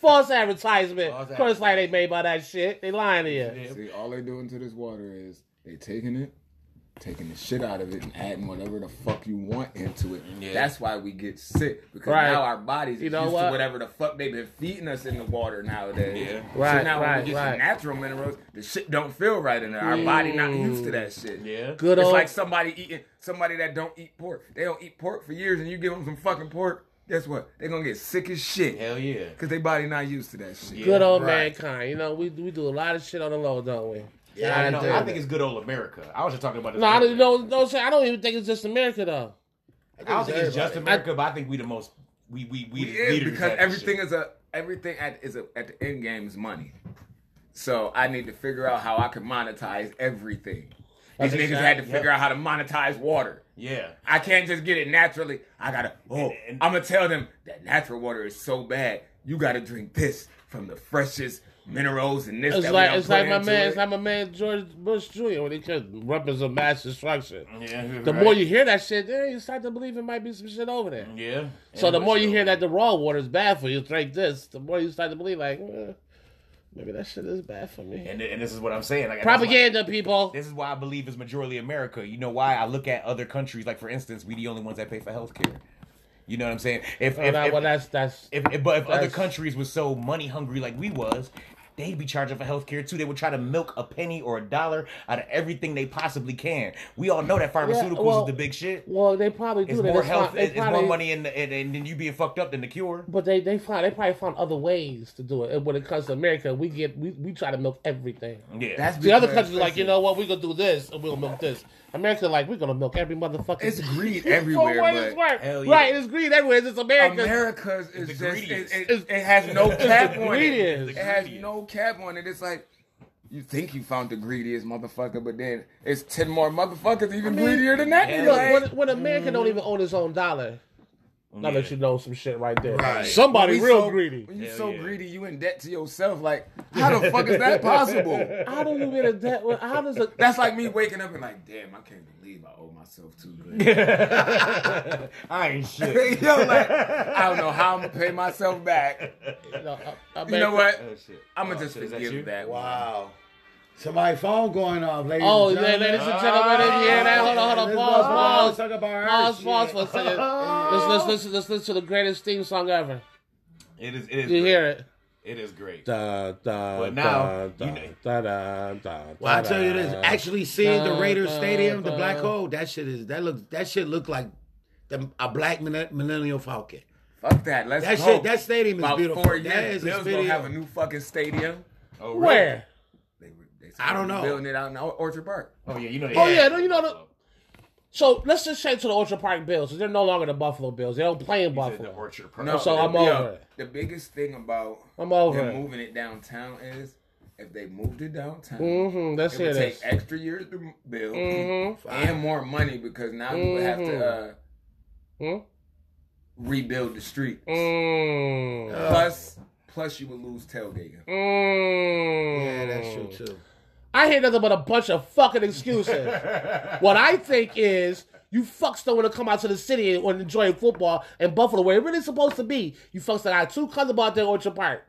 false advertisement. False Of course, like they made by that shit. They lying to you. See, all they doing to this water is they taking it, taking the shit out of it, and adding whatever the fuck you want into it. Yeah. That's why we get sick because Right. now our bodies You know used what? to whatever the fuck they've been feeding us in the water nowadays. Yeah. So Right, when right, we get right. some natural minerals, the shit don't feel right in there. Our mm. body not used to that shit. Yeah. Good It's old. like somebody eating somebody that don't eat pork. They don't eat pork for years, and you give them some fucking pork. Guess what? They're gonna get sick as shit Hell yeah. because their body not used to that shit. good old Right. mankind. You know, we we do a lot of shit on the low, don't we? Yeah, I, I know. I think it's good old America. I was just talking about this. No, I don't. No, no, I don't even think it's just America though. I don't think it's just everybody. America, but I think we the most we we we, We is leaders because everything shit. is a everything at is a at the end game is money. So I need to figure out how I can monetize everything. These niggas exact- had to yep. figure out how to monetize water. yeah. I can't just get it naturally. I gotta. Oh, And- and- I'm gonna tell them that natural water is so bad. You gotta drink this from the freshest minerals and this. It's that like it's like my man, it. it's like my man George Bush Jr. when he could weapons of mass destruction. Yeah. The right. more you hear that shit, then you start to believe it might be some shit over there. Yeah. So the more you hear that the raw water is bad for you, drink this. The more you start to believe like, eh, maybe that shit is bad for me. And, and this is what I'm saying. Like, that's why- Propaganda, people. This is why I believe it's majority America. You know why? I look at other countries, like for instance, we the only ones that pay for healthcare. You know what I'm saying? If Well, if, that- if, well, that's that's if, if- but if other countries were so money hungry like we was, they'd be charging for healthcare too. They would try to milk a penny or a dollar out of everything they possibly can. We all know that pharmaceuticals well, is the big shit. well, they probably do. It's They more just health. found- they It's more money in the and, and then you being fucked up than the cure. But they they found they probably found other ways to do it. And when it comes to America, we get we, we try to milk everything. Yeah, That's The other because- countries are like, you know what, we gonna do this and we'll milk this. America like we're gonna milk every motherfucker. It's greed everywhere, what it's but worth. hell yeah. Right, it's greed everywhere. It's just America. America is the just it, it, it has no cap on it. It has no cap on it. It's like you think you found the greediest motherfucker, but then it's ten more motherfuckers even greedier than that. hell nigga. Look, when, when America don't mm-hmm. even own its own dollar, Now that you know some shit right there. Right. Somebody When real so- greedy. When you Hell so yeah. greedy, you in debt to yourself. Like, how the fuck is that possible? How do you get a debt? How does it? That's like me waking up and like, damn, I can't believe I owe myself too good. I ain't shit. Yo, like, I don't know how I'm gonna pay myself back. You know, I- I You know what? Oh, shit. I'm gonna Oh, just shit, is that forgive you? that. one. Wow. Somebody phone going off, ladies. Oh, and yeah, gentlemen. ladies and gentlemen, if you hear that, hold on, hold on, pause, pause. Let's talk about our Pause, pause for a second. Let's, let's, listen, let's listen to the greatest theme song ever. It is. It is. You great. hear it? It is great. Da, da, But now, da, you know- da, da, da, Well, I tell you this, actually seeing the Raiders dun, Stadium, the black hole, that shit is that looks that shit look like the, a black millennial falcon. Fuck that. Let's That go. shit, that stadium is About beautiful. four years, is Bills gonna have a new fucking stadium. Oh, really? Where? They, I don't know. Building it out in Or- Orchard Park. Oh yeah, you know. Oh yeah, no, you know the. So let's just change to the Orchard Park Bills, They're no longer the Buffalo Bills. They don't play in You said the Buffalo. Orchard Park. No, So I'm the, over it. The biggest thing about I'm over them it. moving it downtown is if they moved it downtown, Mm-hmm. Let's it hear would take this. extra years to build Mm-hmm. and more money because now you would have to uh, Hmm? rebuild the street. Mm. Plus, plus you would lose tailgating. Mm. Yeah, that's true too. I hear nothing but a bunch of fucking excuses. what I think is you fucks don't want to come out to the city and want enjoy football in Buffalo where it really supposed to be. You fucks that got too comfortable out there in Orchard Park.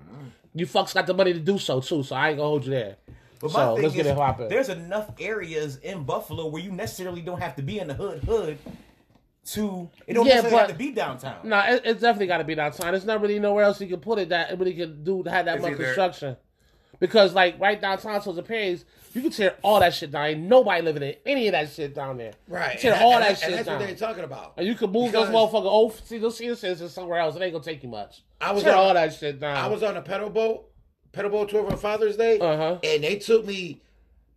Mm-hmm. You fucks got the money to do so too, so I ain't gonna hold you there. But So, my let's thing get is, it hopping. There's enough areas in Buffalo where you necessarily don't have to be in the hood hood to. It don't Yeah, necessarily have to be downtown. No, it, it's definitely got to be downtown. There's not really nowhere else you can put it that it really can do have that It's much either- construction. Because like right downtown to the Perry's, you can tear all that shit down. Ain't nobody living in any of that shit down there. Right. Tear And- all and- that and shit that's down. what they're talking about. And you can move Because- those motherfucking old see those senior citizens somewhere else. It ain't gonna take you much. I was tear on- all that shit down. I was on a pedal boat, pedal boat tour for Father's Day, Uh-huh. and they took me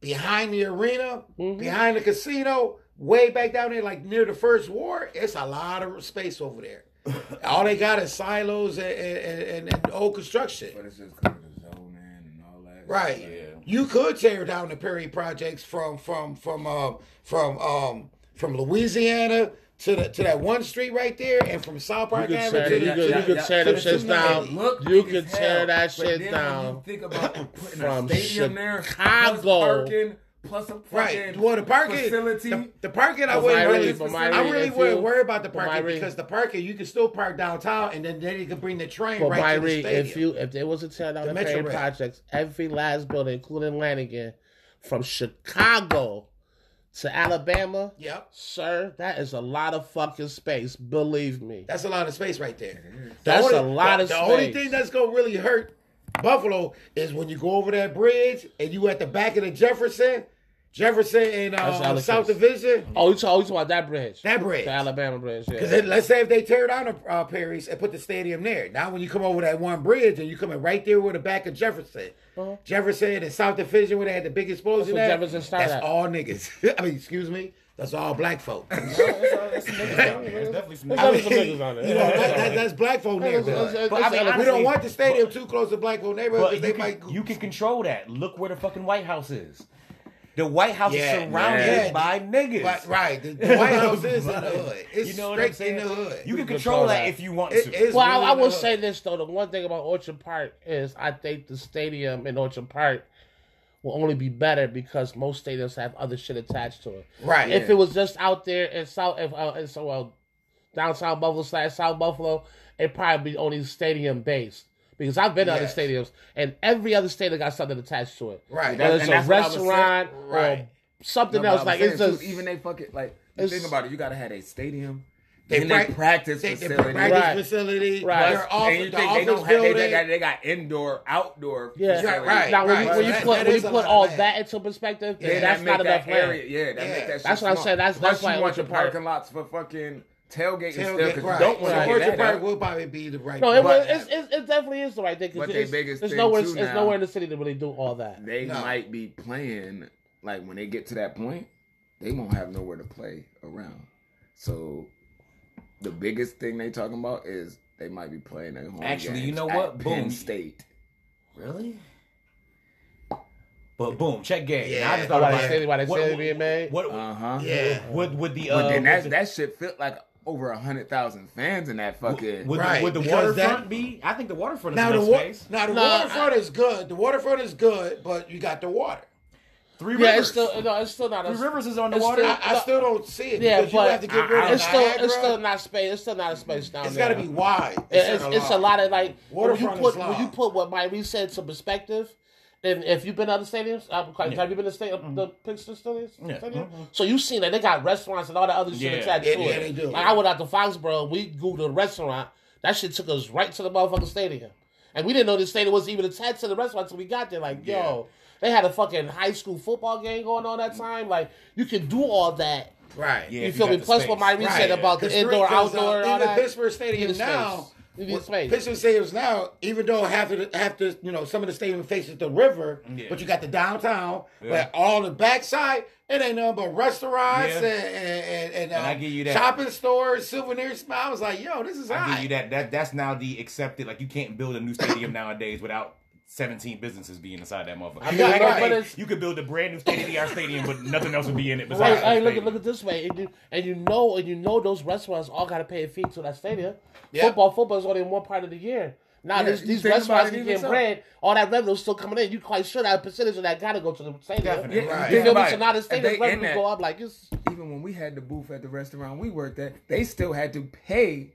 behind the arena, Mm-hmm. behind the casino, way back down there, like near the First Ward. It's a lot of space over there. all they got is silos and, and, and, and old construction. But it's just because of the zoning and all that. Right. Yeah. You could tear down the Perry projects from from from um from um from Louisiana to the to that one street right there, and from South Park could Avenue tear- to you could- you could tear to them shits down. Look, You big can as tear hell. that shit down. Think about putting From a stadium there, Chicago. plus parking, plus a Right. Well, the parking, facility. the, the parking, I wouldn't my really, read- but my I really wouldn't worry about the parking read- because the parking you can still park downtown, and then then you can bring the train But right to the stadium. if you if there was a tear down The the, Metro projects, every last building, including Lanigan, from Chicago to Alabama, yep, sir, that is a lot of fucking space. Believe me. that's a lot of space right there. The That's only- a lot the, of The only thing that's gonna really hurt Buffalo is when you go over that bridge and you at the back of the Jefferson, Jefferson and That's uh, Alex. South Division. Oh, you talk, oh, you talking about that bridge? That bridge. the Alabama bridge. Yeah. Because let's say if they tear down the uh, Perry's and put the stadium there. Now, when you come over that one bridge and you coming right there with the back of Jefferson, Uh-huh. Jefferson and South Division where they had the big explosion. That's at, Jefferson started That's all niggas. I mean, excuse me. That's all black folk. I There's definitely some There's niggas. definitely some niggas on there. You know, that, that, that's black folk It's- neighborhood. it's- But I mean, it's- we don't want the stadium too close to black folk neighborhood because you they can, might. you can control that. Look where the fucking White House is. The White House Yeah, is surrounded yeah. by niggas. Right, right. The, the White House is in the hood. It's you know what I'm straight in saying? the hood. You can control control that. that if you want It- to. it's Well, really I, I will say this though: the one thing about Orchard Park is I think the stadium in Orchard Park will only be better because most stadiums have other shit attached to it. Right. If it was just out there in South, if uh, in so well, downtown Buffalo slash South Buffalo, it probably be only stadium based. Because I've been to Yes. other stadiums, and every other stadium got something attached to it. Right. Whether it's a that's what I was saying. restaurant or Right. something No, else. Like saying, it's too, just even they fucking like. It's- think about it. You gotta have a stadium. They They, prac- they practice they, they facility. practice Right. facility. Right. Their off, and you the think they office don't have they, they got they got indoor, outdoor. Yeah. facilities. Right, now when you, right. when you That- put that when you put all land. that into perspective, Yeah, then that that's make not that enough land. area. Yeah, that Yeah. make that. That's what I'm saying. That's- Plus that's why you want the Orchard Park- parking lots for fucking tailgating still Tailgate, because right. you don't want Right. to So Orchard Park will probably be the right. No, it, but- was, it's, it's, it definitely is the right thing. But it's, they biggest there's thing, nowhere, too, it's now- nowhere in the city to really do all that. They No. might be playing like when they get to that point, they won't have nowhere to play around. So the biggest thing they talking about is they might be playing at home. Actually, you know at what? Penn Boom. State. Really? But boom, check game. Yeah. Now I just thought they about say it. why they What- say they being made? What? Uh huh. Yeah. Would would the uh? But then that the- that shit felt like over a hundred thousand fans in that fucking. Would, Right, would the because waterfront that- be? I think the waterfront is Now the enough wa- space. now the No, waterfront is good. The waterfront is good, but you got the water. Three Yeah, rivers. it's still no, it's still not. Three a, rivers is on the water. still- I, I still don't see it Yeah, because you but have to get I- rid of It's still Niagara. it's still not space. It's still not a space down It's there. It's got to be wide. It's, it's a lot of like when you Waterfront put is when long. you put what Mike Reese said to perspective. And if you've been to other stadiums, uh, have you been to state, the Pistons stadiums? Yeah. Stadium? So you've seen that they got restaurants and all that other shit Yeah. attached Yeah, to yeah, it. they do. Like I went out to Foxborough, we googled a restaurant. That shit took us right to the motherfucking stadium, and we didn't know the stadium was even attached to the restaurant until we got there. Like, yo, they had a fucking high school football game going on that time. Like, you can do all that. Right. Yeah. You feel you me? Plus, space. what Mike Reese Right. said about the indoor, three- 'cause, uh, outdoor, and all even that. Pittsburgh Stadium now. space. You need. Pittsburgh Stadiums now, even though half of the, half the you know some of the stadium faces the river, Yeah. but you got the downtown, Yeah. but all the backside it ain't nothing but restaurants Yeah. and and, and, and, uh, And I give you that. shopping stores, souvenirs. I was like, yo, this is I high. give you that. That that's now the accepted. Like you can't build a new stadium nowadays without. 17 businesses being inside that motherfucker. I mean, Back right. day, you could build a brand new state of the art stadium, but nothing else would be in it Right, besides. hey, the look at look at this way, and you, and you know, and you know, those restaurants all got to pay a fee to that stadium. Yeah. Football, football is only in one part of the year. Now Yeah, this, these restaurants it getting bread. All that revenue still coming in. You quite sure that a percentage of that got to go to the stadium. Definitely. Yeah, Right. You think feel me? So now the stadium they revenue go up like it's. even when we had the booth at the restaurant we worked at, they still had to pay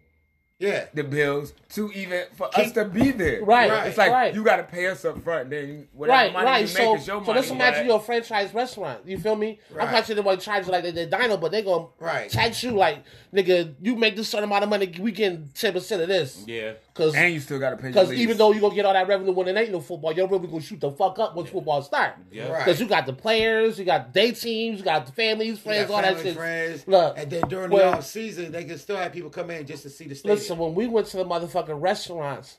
yeah, the bills to even for us to be there. Right, It's like right. you got to pay us up front. Then whatever Right, money right. you So, make is your so money. let's imagine but- you're a franchise restaurant. You feel me? Right. I'm not quite sure they want to charge you like they did Dino, but they gonna Right. tax you like nigga. You make this certain amount of money, we getting ten percent of this. Yeah. Because and you still got to pay. Because even though you gonna get all that revenue when it ain't no football, you're really gonna shoot the fuck up once football start. Yeah. Right. Because you got the players, you got day teams, you got the families, friends, got all that family, shit. friends, Look, and then during when- the off season, they can still have people come in just to see the stadium. Listen, when we went to the motherfucking restaurants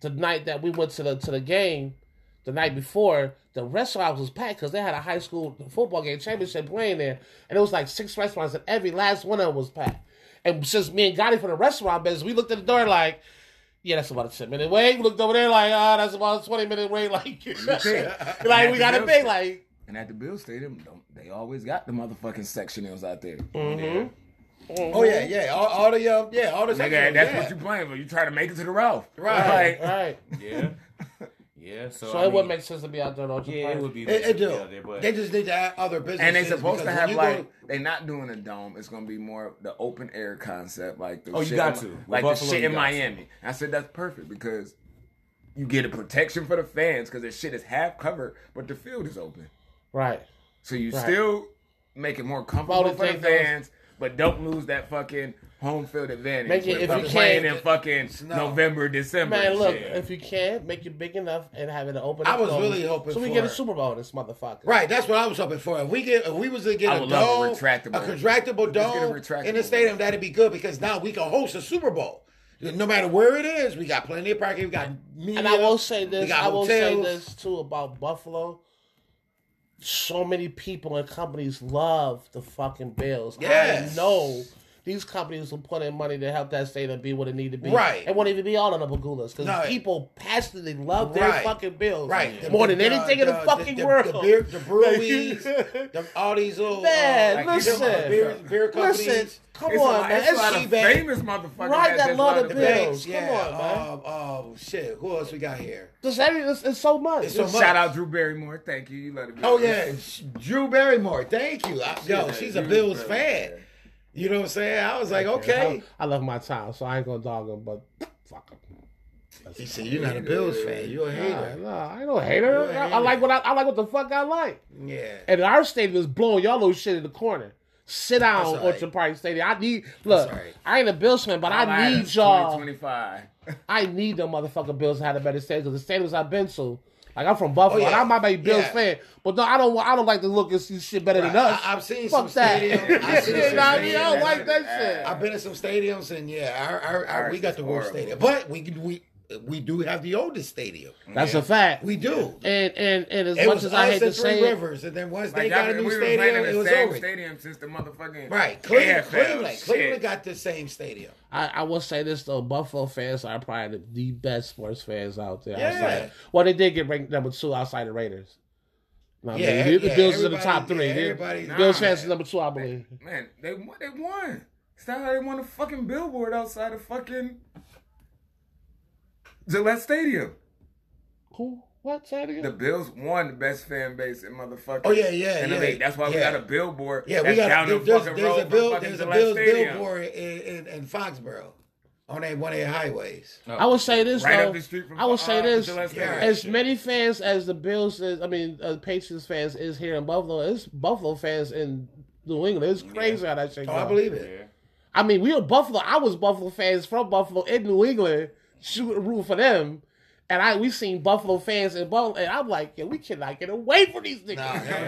the night that we went to the to the game, the night before, the restaurant was packed because they had a high school football game championship playing there, and it was like six restaurants, and every last one of them was packed. And since me and Gotti from the restaurant business, we looked at the door like. Yeah, that's about a ten minute wait. We looked over there like, ah, that's about a twenty minute wait. Like, like we got to pay. Like, And at the Bill Stadium, don't, they always got the motherfucking sectionals out there. Mm-hmm. Oh yeah, yeah, all, all the um, yeah, all the Nigga, sections, that's yeah. what you playing for. You try to make it to the Ralph. Right. Like, right. Yeah. Yeah. So, So I it would mean, make sense to be out there. Don't? Yeah, it would be. It, it do. out there, but They just need to add other businesses. and they're supposed to have when like go- they not doing a dome. It's gonna be more the open air concept, like the Oh, you shit got in- to. With like Buffalo, the shit in got to. Miami. I said that's perfect because you get a protection for the fans because the shit is half covered, but the field is open, Right. so you Right. still make it more comfortable the for the thing goes- fans, but don't lose that fucking home field advantage. Make it- with if you playing can- in fucking Snow. November, December. Man, and look, shit. if you can, make it big enough and have it open. I was dome, really hoping so we for get a. Super Bowl this motherfucker. Right, that's what I was hoping for. If we get, if we was to get I a dome, a retractable. a contractable Let's a dome retractable in the stadium, that'd be good because now we can host a Super Bowl. No matter where it is, we got plenty of parking. We got media. And I will say this. I will say this too about Buffalo. So many people and companies love the fucking Bills. Yes. I know these companies will put in money to help that stadium be what it need to be. Right. It won't even be all on the Pegulas because No. people passionately love their Right. fucking Bills. Right, The- More the- than anything in the, fucking the, world. The, beer, the breweries, the, all these little Man, uh, Like, listen. beer, beer companies. Listen, come It's a on, lot- man. It's a lot It's of G-Bag. famous motherfuckers. Right, that just love love the the Bills. Banks, Come on, man. Um, oh shit, who else we got here? just every, it's, it's so much. It's so much. Shout out Drew Barrymore. Thank you. You let it be. Oh yeah, Drew Barrymore. Thank you. I, yo, Yeah, she's a Drew Bills Barrymore. fan. You know what I'm saying? I was like, okay. I, I love my town, so I ain't gonna dog them, but fuck them. He said, "You're not a Bills fan. You're a Nah, hater." nah, I ain't no hater. You I, hater. like what I, I like what the fuck I like. Yeah. And our stadium is blowing y'all little shit in the corner. Sit down, That's all right. Orchard Park Stadium. I need look. right. I ain't a Bills fan, but I need y'all. 2025. I need the motherfucking Bills to have a better stadium because the stadiums I've been to. Like I'm from oh, Buffalo, Oh, yeah. and I might be a Bills Yeah. fan, but no, I don't. I don't like to look and see shit better Right. than us. I- I've seen Fuck some that. stadiums. I've seen you some know I mean? I don't like that shit. I've been in some stadiums, and yeah, our, our, our, Ours we got is the worst stadium, but we we we do have the oldest stadium. That's a fact. We do. and and and as It much was as I hate and to Three say it, Rivers, and then once they Like, got a new we stadium, in it the was same over. stadium since the motherfucking Right, Cleveland, AFL. Cleveland, Shit. Cleveland got the same stadium. I, I will say this though: Buffalo fans are probably the, the best sports fans out there. Yeah. Outside. Well, they did get ranked number two outside the Raiders. No, I Yeah, mean, the, the yeah, Bills is in the top three. yeah, The Bills Nah, fans is number two, I believe. Man, they won. They won. Is that how they won a fucking billboard outside of fucking Gillette Stadium? Who? What? Say it again. The Bills won the best fan base in motherfucking. Oh, yeah, yeah, in the yeah, league. That's why we got a billboard. Yeah, we got down there- the there's, fucking there's road a bill, fucking there's a Gillette Bills Stadium. billboard in, in, in Foxborough on that one of their highways. I would say this Right though. up the street from I would say uh, this: Gillette Stadium. as many fans as the Bills is, I mean, uh, Patriots fans is here in Buffalo. It's Buffalo fans in New England. It's crazy how that shit Oh, goes. I believe it. I mean, we were Buffalo. I was Buffalo fans from Buffalo in New England, shooting root for them. And I we've seen Buffalo fans in Buffalo, and I'm like, yeah, we cannot get away from these niggas. Nah, hell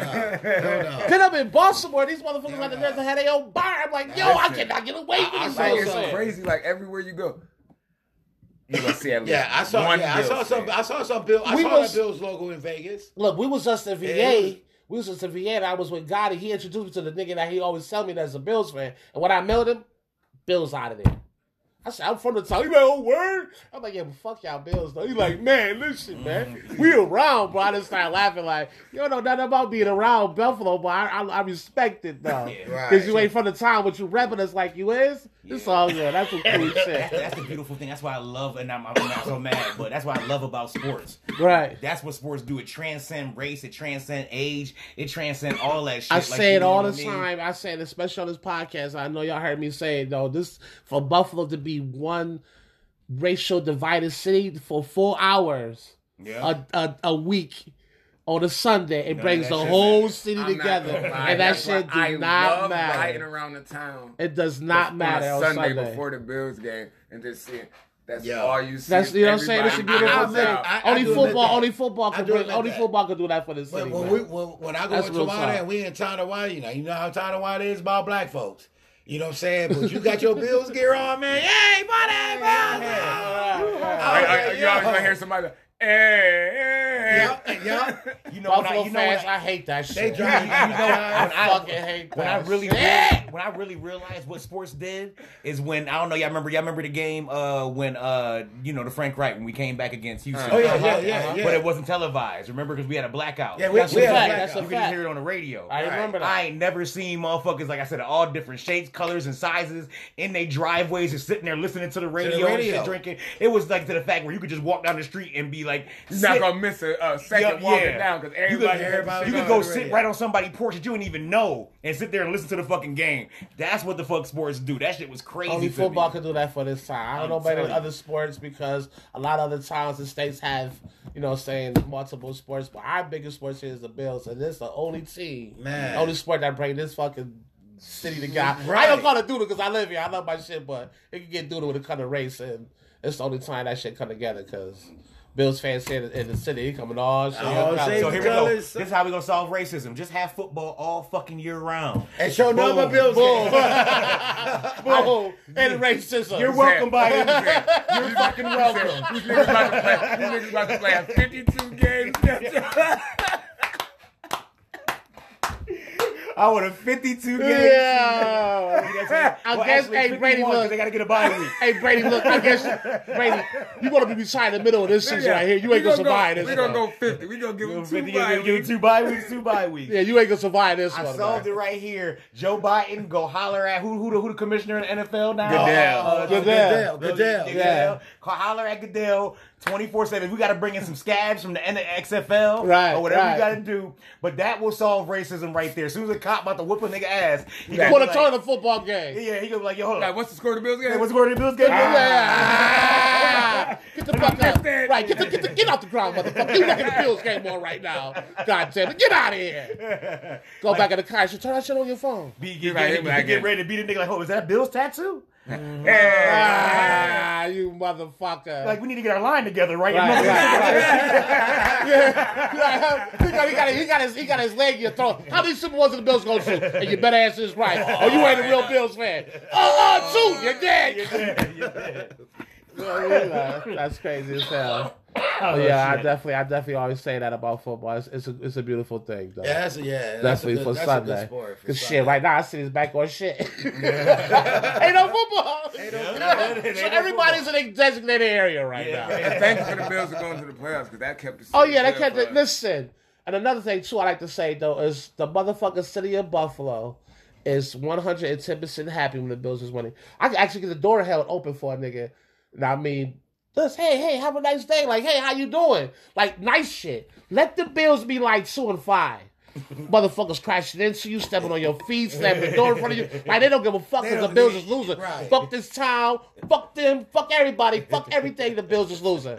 no. Hell no. Then I'm in Baltimore. These motherfuckers had, the, had their own bar. I'm like, yo, I cannot get away from these Like, it's motherfuckers. crazy. Like everywhere you go, you gonna see at least Yeah, I saw. one Yeah, I saw Bills some. fan. I saw some Bill. I We saw was- the Bills logo in Vegas. Look, we was just in VA. Yeah, we was just in VA, and I was with Gotti. He introduced me to the nigga that he always tell me that's a Bills fan. And when I met him, Bills out of there. I said, I'm from the town. He like, oh, word? I'm like, yeah, but fuck y'all Bills, though. He like, man, listen, man. Mm. We around, bro. I just started laughing like, you don't know nothing about being around Buffalo, but I, I, I respect it, though. Yeah. Because you ain't from the town, but you repping us like you is. It's all good. That's some cool shit. that's the beautiful thing. That's why I love, and I'm, I'm not so mad, but that's what I love about sports. Right. That's what sports do. It transcend race. It transcend age. It transcend all that shit. I Like, say it all the I mean? time. I say it, especially on this podcast. I know y'all heard me say it though. This for Buffalo to be one racial divided city for four hours Yeah. a, a a week on a Sunday, it None brings the whole matters. city I'm together, and that That's shit do I not love riding matter. around the town. It does not on matter a on Sunday, Sunday. before the Bills game and just seeing. That's Yo. all you see. That's you know what I'm saying. It's a Everybody beautiful out thing. I- I only football, only football can do bring, admit only that. football can do that for the city. When, when, we, when, when I go That's into real Tonawanda talk. and we in Tonawanda, you know, you know how Tonawanda is about black folks. You know what I'm saying? But you got your Bills gear on, man. Hey, buddy, man. I- I- you always gonna hear somebody. Like, hey, hey, Yeah, yeah. You know, when I, you know fans, I, I hate that shit. They drive you when I I- fucking hate that. when I really, shit. realized, when I really realized what sports did is when I don't know. Y'all remember? Y'all remember the game uh, when uh, you know the Frank Reich when we came back against Houston. Oh, yeah, Uh-huh, yeah, yeah, uh-huh. yeah. But it wasn't televised. Remember because we had a blackout. Yeah, we, That's we a had fact. That's a you could hear it on the radio. I remember that. I ain't never seen motherfuckers like I said, all different shapes, colors, and sizes in their driveways, just sitting there listening to the radio, and radio. shit, drinking. It was like to the fact where you could just walk down the street and be like, not gonna miss a, a second Yeah, walking yeah. down because You could, everybody, everybody you could go sit right on somebody's porch that you didn't even know and sit there and listen to the fucking game. That's what the fuck sports do. That shit was crazy. Only football me. can do that for this time. I don't I'm know about telling the you. other sports because a lot of other towns and states have, you know, saying multiple sports. But our biggest sports here is the Bills, and this the only team, Man. the only sport that bring this fucking city together. I Right. don't call it doodle because I live here. I love my shit, but it can get doodle with a kind of race, and it's the only time that shit come together because Bills fans here in the city coming all shit. All colors. So here we go. This is how we gonna solve racism. Just have football all fucking year round. And show number Boom. Bills Boom. game. Boom. and racism. You're welcome, by You're You're fucking welcome. These niggas about to play. These niggas about to play 52 games. I want a 52 game. Yeah. I Well, guess, actually, hey, Brady, look. they gotta get a bye week. Hey Brady, look, I guess Brady, you gonna be beside in the middle of this season right here. You ain't gonna survive this. We're this gonna go 50. We're gonna give them two 50 give, bye give, give weeks. two bye weeks, two bye weeks. Yeah, you ain't gonna survive this I one. I solved man. it right here. Joe Biden go holler at who who the, who the commissioner in the NFL now? Goodell. Uh, Goodell. Goodell. Goodell. Yeah. Call holler at Goodell 24 7. We got to bring in some scabs from the N- XFL Right, or whatever right. we got to do. But that will solve racism right there. As soon as a cop about to whip a nigga ass, he You gotta wanna turn like, the football game. Yeah, he gonna be like, yo, hold Like, on. what's the score of the Bills game? Hey, what's the score in the Bills game? Ah, get the fuck out! Right, get the, get the get out the ground, motherfucker! You looking at the Bills game on right now? God damn it! Get out of here! Go back in the car. You should turn that shit on your phone. Be, get, Right, get, he get ready to beat a nigga like, oh, is that a Bills tattoo? Ah, you motherfucker! Like, we need to get our line together, right? Right, right, right. yeah. he, got, he, got, he, got his, he got his leg in your throat. How many Super Bowls did the Bills go to? And you better answer this right. Or you ain't a real Bills fan. Oh, oh, shoot, you're dead. Yeah, yeah. That's crazy as hell. Oh, yeah, I definitely, I definitely always say that about football. It's, it's a, it's a beautiful thing, though. Yeah, that's a, yeah. That's a good, for that's Sunday. A good sport for Cause shit, right now I see his back on shit. Ain't no football. Ain't so everybody's in a designated area right Yeah. now. And thank you for the Bills for going to the playoffs because that kept the Oh yeah, they fair kept for it. us. Listen, and another thing too, I like to say though is the motherfucking city of Buffalo is one hundred and ten percent happy when the Bills is winning. I can actually get the door held open for a nigga. I mean, just hey, hey, have a nice day. Like, hey, how you doing? Like, nice shit. Let the Bills be like two and five. Motherfuckers crashing into you, stepping on your feet, slamming the door in front of you. Like they don't give a fuck They because the don't Bills give- is losing. right. Fuck this town, fuck them, fuck everybody, fuck everything. The Bills is losing.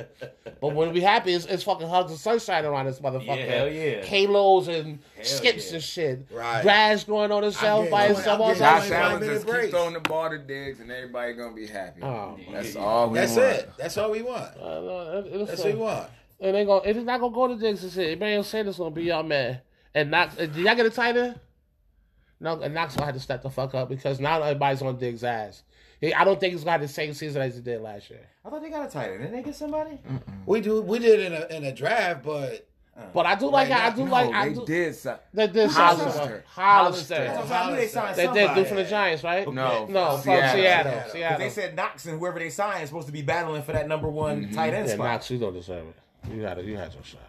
But when we happy, it's, it's fucking hugs and sunshine around this motherfucker. Yeah, hell yeah. Halos and skips yeah. and shit. Right. Grass growing on itself I'm by getting- itself. I'm all getting- Josh Allen just keep breaks. throwing the ball to Diggs, and everybody gonna be happy. Oh, That's all we That's want. That's it. That's all we want. Uh, no, it- it's That's a- what we want. It ain't gonna. It's not gonna go to Diggs and shit. Emmanuel Sanders gonna be y'all man. And Knox, uh, did y'all get a tight end? No, and Knox gonna have to step the fuck up because now everybody's on Diggs' ass. I don't think he's gonna have the same season as he did last year. I thought they got a tight end. Didn't they get somebody? We do. We did in a in a draft, but But I do like. Right I do No, like. I they do. did. si- They did sign Hollister. someone. Hollister. Hollister. I knew they signed They somebody. did do from the Giants, right? No, No, from Seattle. Seattle. Seattle. Seattle. they said Knox and whoever they signed is supposed to be battling for that number one Mm-hmm. tight end Yeah, spot. Knox, you don't deserve it. You had a, you had your shot.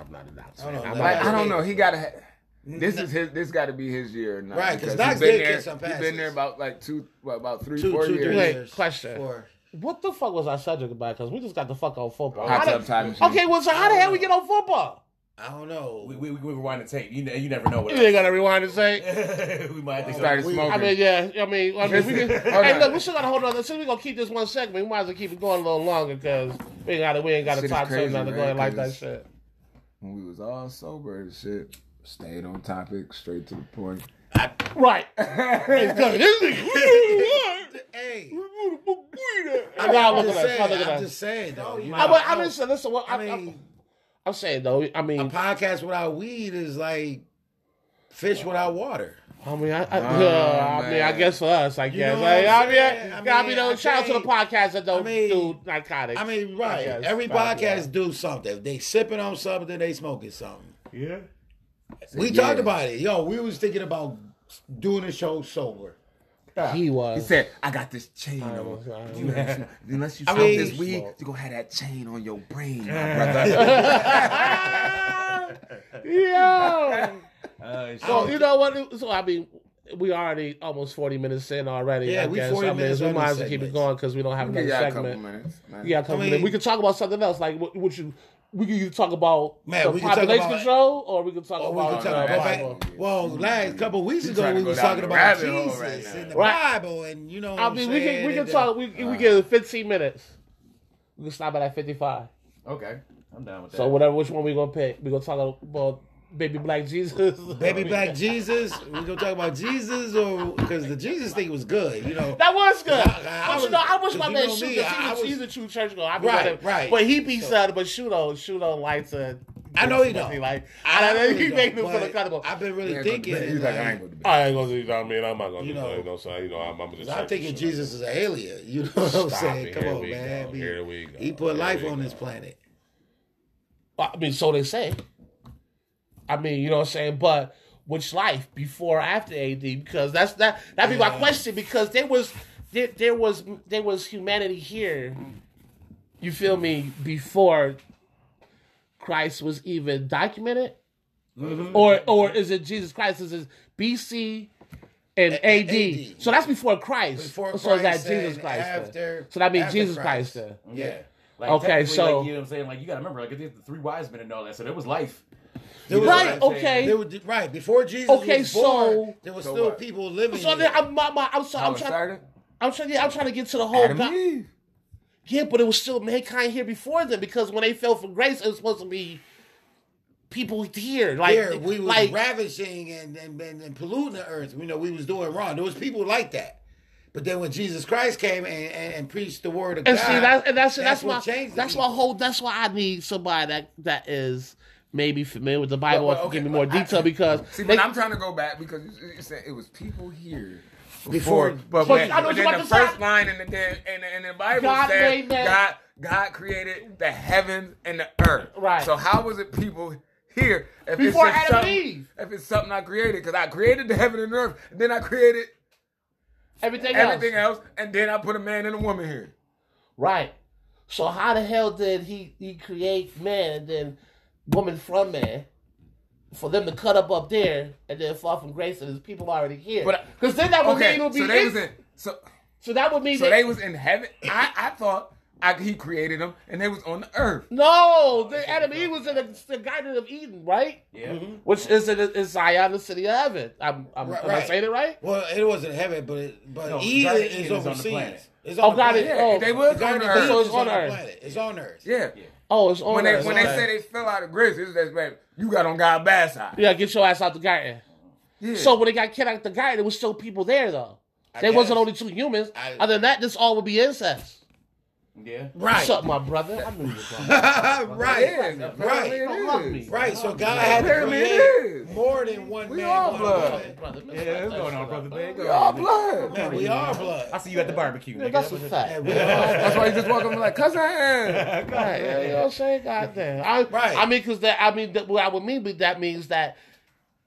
I'm not a Knox. I don't know. Like, I don't know. He got to. Mm-hmm. This is his. This got to be his year now. Right, 'cause because Knox did there. catch some He's been there about like two, what, about three, two, four two, years. three Wait, years. question. Four. What the fuck was our subject about? Because we just got the fuck on football. Hot How tub the- time machine. Okay, well, so how the hell we get on football? I don't know. We, we, we rewind the tape. You, you never know what. You ain't gotta rewind and say. we might have to Started We- smoking. I mean, yeah. I mean, I mean, we can. Hold hey, on. look, we still gotta hold on. Since we gonna keep this one segment, we might as well keep it going a little longer because we ain't got we ain't got a Shit is top crazy, ten to go right? like that 'Cause- shit. When we was all sober and shit, stayed on topic, straight to the point. Right. It's good. This nigga. Hey, I gotta I'm just saying. I'm just saying though. You know, I, but, I'm just listen. What, I I, mean, am I'm saying though. I a mean, A podcast without weed is like fish without water. I mean, I, I, Oh, yeah, I mean, I guess for us, I You guess. know Like, I I'm mean, saying? I, I I mean, mean, no, I shout out to the think- podcast that don't I mean- do narcotics. I mean, right. guess. Every Fuck, yeah. podcast do something. If they sipping on something, they smoking something. Yeah. We Yeah. talked about it. Yo, we was thinking about doing a show sober. he was. He said, "I got this chain I on. was- I was- You- Unless you I smoke mean- this weed, you gonna have that chain on your brain, my brother." Yo. Uh, So you know what? So I mean, we already almost forty minutes in already. Yeah, I we guess. 40 I mean, minutes we might the as well keep it going because we don't have We another got a couple segment. minutes. man. We got a couple I mean- minutes. We could talk about something else. Like what, what you. We could either talk about Man, the we could talk population about- control, or we could talk Or we about could talk uh, about Bible. well, last couple weeks ago trying we go was talking about Jesus right now. in the Right. Bible, and you know, what I I'm mean, we can saying? we can And, talk. We we give it fifteen minutes. We can stop at that fifty five. okay. I'm down with that. So whatever, which one we gonna pick? We gonna talk about baby black Jesus. Baby Black Jesus. We gonna talk about Jesus, or because the Jesus thing was good, you know. That was good. I- I but was- you know, I wish 'cause my man know shoot me, because I- I he's, was- he's a true church girl. I be Right, with him. right. But he be sad, but Shudo, Shudo likes to. I know he don't. He like, I I, I, really he don't, make me feel but uncomfortable. I've been really thinking. He's like, I ain't gonna do I ain't gonna do. You know what I mean, I'm not gonna You do know, that. You know, so you know, I'm, I'm just. I'm thinking Jesus is an alien. You know what I'm saying? Come on, man. He- Here we go. He put life on this planet. I mean, so they say. I mean, you know what I'm saying, but which life before or after AD? Because that's that. That'd be my question. Because there was there, there was there was humanity here. You feel me? Before Christ was even documented, Mm-hmm. or or is it Jesus Christ? Is it BC? And A- AD. AD. so that's before Christ. Before so is that Jesus Christ? after- so that means after Jesus Christ. Christ. then. Yeah. Like, Okay, so- like, you know what I'm saying? Like you got to remember, like the three wise men and all that, so there was life. There was Right, okay. There was, right before Jesus Okay, was born, so- there was So still what? people living. So here. then I'm, my, my, I'm, sorry, I'm trying. I'm trying. Yeah, I'm trying to get to the whole. Adam God- yeah, but it was still mankind here before them because when they fell from grace, it was supposed to be people here. Like, Here, we was like ravishing and, and, and, and polluting the earth. You know, we was doing wrong. There was people like that. But then when Jesus Christ came and, and, and preached the word of and God, see that, and that's that's, why what changed. that's why whole that's why I need somebody that that is maybe familiar with the Bible But- but, okay, give me more but I- detail because See, they- but I'm trying to go back because you, said it was people here. Before- but, But when, I know but what then you're the to say. first line in the in the, in the Bible God said made. God God created the heavens and the earth. Right. So how was it people here if Before it's Adam Eve. If it's something I created, because I created the heaven and earth, then I created everything, everything else. else, and then I put a man and a woman here. right. So how the hell did he he create man and then woman from man? for them to cut up up there and then fall from grace and there's people already here. But- Because then that would Okay, mean it would be so they in- was in. So so that would mean so that- they was in heaven. I I thought I, he created them and they was on the earth. no, the Adam and Eve was in the, the Garden of Eden, right? Yeah. Mm-hmm. Which is in, in Zion, the city of heaven. I'm, I'm, Right, am I saying it right? Well, it wasn't heaven, but it, but No, Eden Garden is Eden is on the planet. It's Oh, the got it. Oh, they were The on of earth. So it's is on on the Earth. planet. It's on Earth. Yeah. Oh, it's on When they Earth. when they Okay. say they fell out of grace, it's just man, you got on God's bad side. Yeah, get your ass out the garden. Yeah. So when they got kicked out the garden, there was still people there though. I They wasn't only two humans. I- Other than that, this all would be incest. Yeah. Right. What's up, my brother? I knew you, brother. right. Yeah, apparently Right. Don't love me. Right. So God had to create is. more than one We man. all blood. brother. Yeah, what's going on, brother? Man, We all blood. Man, we are blood. I see you at the barbecue. Yeah, nigga. that's a fact. we. That's why you just walk up and be like, cousin. Right, yeah, you know what I'm saying? God damn. I, Right. I mean, because that, I mean, that, what I would mean by that means that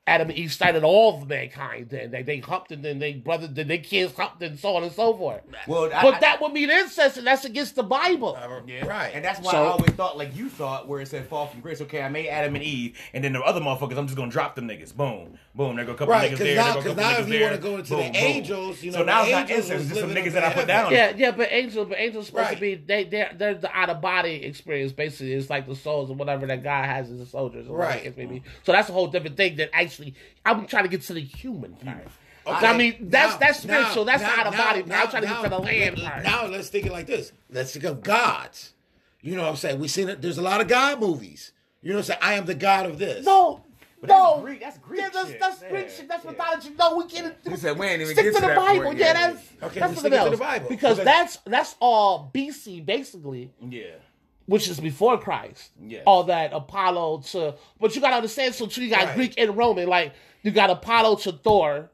Adam and Eve started all of mankind. Then they they humped and then they brothers, then they kids humped and so on and so forth. Well, I- But I- that would mean incest, and that's against the Bible. Uh, yeah. Right. And that's why So- I always thought like you thought where it said fall from grace. Okay, I made Adam and Eve, and then the other motherfuckers, I'm just gonna drop them niggas. Boom. Boom. There go a couple Right, niggas 'cause there. now- there go a 'cause couple now niggas if you there. wanna go into the Boom, boom. angels, you know, so now the it's not angels incest, was it's just some niggas that I put down. Yeah, yeah, but angels, but angels supposed to be they they they're the out of body experience. Basically, it's like the souls or whatever that God has as the soldiers. Or Right. the case. So that's a whole different thing. That actually, I'm trying to get to the human part. Okay, I mean, that's now- that's spiritual. now- that's now- out of now- body. Now, I'm now- trying to get to the land part. Now let's think it like this. Let's think of gods. You know what I'm saying? We've seen it. There's a lot of God movies. You know what I'm saying? I am the God of this. no, But no, that's Greek- that's Greek Yeah, that's, shit. that's Yeah, Greek shit. That's yeah. mythology. No, we can't. He said we ain't even Stick get to to the that Bible. point yeah, that's Okay, that's something stick it to the Bible. because Okay. that's that's all BC basically. Yeah. which is before Christ. Yeah. All that Apollo to, but you gotta understand. So too, you got Right. Greek and Roman. Like you got Apollo to Thor.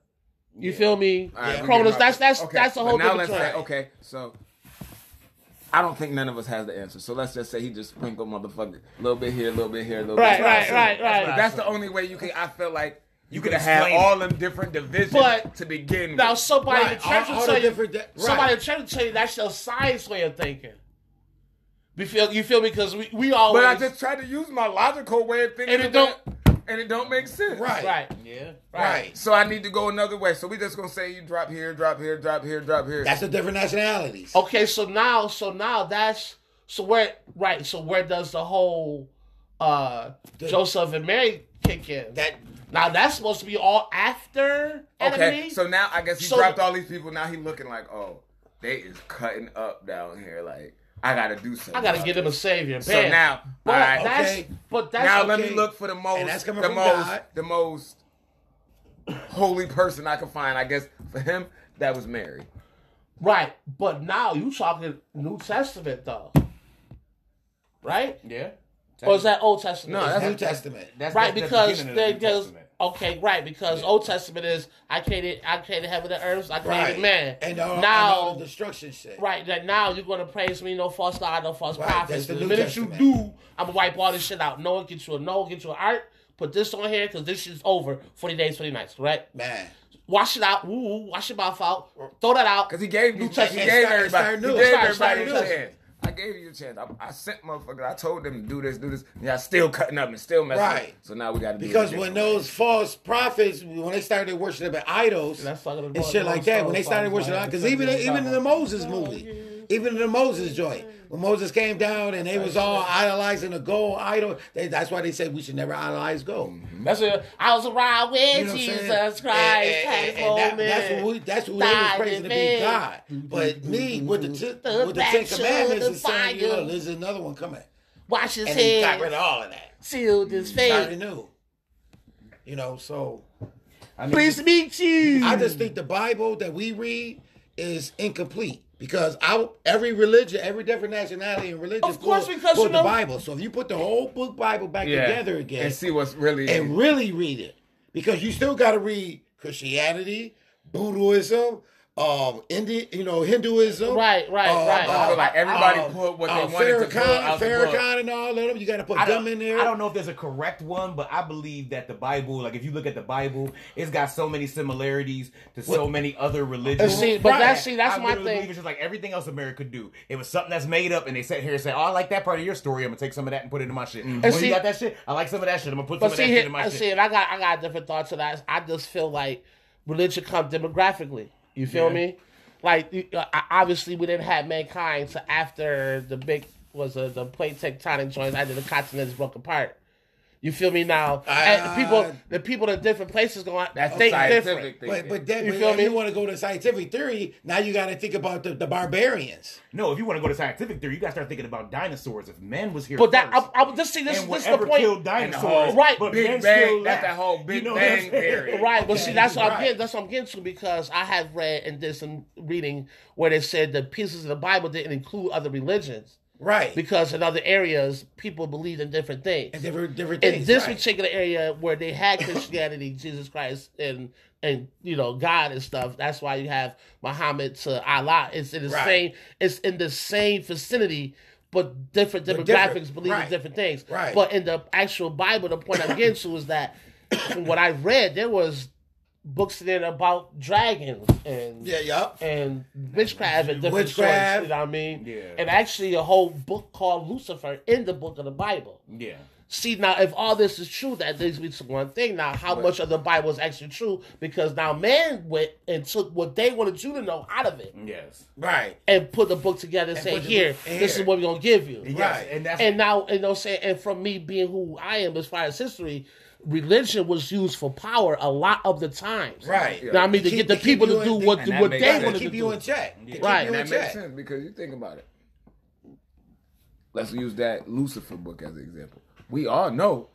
You feel me? All right, we Cronus. That's that's okay, that's a but whole now different let's say, okay, so I don't think none of us has the answer. So let's just say he just sprinkled motherfucker a little bit here, a little bit here, a little Right, bit. right, here. right, right. But That's the only way you can. I feel like you, You could have had all them different divisions But- to begin Now with. somebody in Right, the church all- will all tell you. different right. Somebody in the church will tell you that's your science way of thinking. You feel you feel me? Because we we always But I just tried to use my logical way of thinking, And it of and it don't make sense. Right. right Yeah. Right. So I need to go another way. So we just gonna say you drop here, drop here, drop here, drop here. That's the different nationalities. Okay, so now, so now that's so where right. So where does the whole uh Joseph and Mary kick in? That now that's supposed to be all after Okay, so now I guess he So- dropped all these people. Now he looking like, oh, they is cutting up down here. Like I gotta do something. I gotta about get him a this. savior. So Bam. now, but all right, that's okay. but that's now okay. let me look for the most, that's the from most, God. the most holy person I can find. I guess for him that was Mary. right. But now you talking New Testament though, right? Yeah. Or is that Old Testament? No, that's New Testament. That's right that's the because the they New because Testament. Okay right because Old Testament is I created I created heaven and earth I created Right. man And all, and now all the destruction shit. Right, that now you're gonna praise me, no false God, no false Right, prophets. the The, New minute you do, I'm gonna wipe all this shit out. No one gets you a no one get you an art. Put this on here because this shit's over. Forty days, forty nights. Right? Man. Wash it out. Ooh, ooh, wash your mouth out. Throw that out. Cause he gave New me, he Testament. gave everybody, start he gave everybody start a new. Chance. I gave you a chance. I, I sent motherfuckers. I told them to do this, do this. Yeah, I still cutting up and still messing. up. Right. So now we got to do it Because a when different way. those false prophets, when they started worshiping idols That's and shit like that, when they started worshiping, because even even in the Moses movie, even in the Moses joint, when Moses came down and they was all idolizing the gold idol, they, that's why they said we should never idolize gold. Mm-hmm. That's it. I was around with You know Jesus? Christ. And- and- had and that- that's what we that's what they was praising to be. God. But mm-hmm. me with the t- The with the Ten Commandments is the saying, you know, there's another one coming, Wash his and he got rid of all of that. Sealed his mm-hmm. Started face. new. You know, so I mean, Please meet you. I just think the Bible that we read is incomplete because I, every religion, every different nationality and religion, Of course, pull- because, pull you the know- Bible. So if you put the whole book Bible back yeah. together again and see what's really and really read it, because you still got to read Christianity, Buddhism, um, Indian, you know, Hinduism. Right, right, Uh, right. I feel like everybody uh, put what they uh, wanted to put Farrakhan, out the book. Farrakhan and all of them. You got to put I them in there. I don't know if there's a correct one, but I believe that the Bible, like if you look at the Bible, it's got so many similarities to so many other religions. See, but Right. that's see, that's I my literally believe thing. It's just like everything else America could do. It was something that's made up, and they sat here and said, "Oh, I like that part of your story. I'm gonna take some of that and put it in my shit." Oh, see- you got that shit? I like some of that shit. I'm gonna put some But of see, that shit in my I shit. see, and I got I got different thoughts of that. I just feel like religion comes demographically. You feel Yeah. me? Like uh, obviously we didn't have mankind. So after the big was uh, the plate tectonic joints, after the continents broke apart. You feel me now? and Uh, people, the people in different places going That's think different. thing. But but then You feel if me? you want to go to scientific theory, now you got to think about the, the barbarians. no, if you want to go to scientific theory, you gotta start thinking about dinosaurs. If man was here, But that first, I, I just see this. and This is the point. killed dinosaurs, whole Right. But Big men Bang, that's that whole Big You know Bang I'm theory. Right, but see, that's what I'm getting. That's what I'm getting to because I have read and did some reading where they said the pieces of the Bible didn't include other religions Right. because in other areas people believed in different things. and different different In this right. particular area where they had Christianity, Jesus Christ, and and you know God and stuff, that's why you have Muhammad to Allah. It's in the Right. same. It's in the same vicinity. But different But demographics different, believe right. in different things. Right. But in the actual Bible, the point I'm getting to is that from what I read, there was books in there about dragons and yeah, yup. and witchcraft and different Witchcraft. sorts, you know what I mean? Yeah. And actually a whole book called Lucifer in the book of the Bible. Yeah. See now if all this is true, that leads me to one thing. Now, how much of the Bible is actually true? Because now man went and took what they wanted you to know out of it Yes. Right. and put the book together and, And say, put Here, this is what we're gonna give you. Yes. Right. And that's And now, you know, saying, and from me being who I am as far as history, religion was used for power a lot of the times. Right. Now, I mean, to Keep- get the to people to do what, and what makes they sense. wanted to keep you in check. To keep Right. you And in that makes check. sense because you think about it. Let's use that Lucifer book as an example. We all know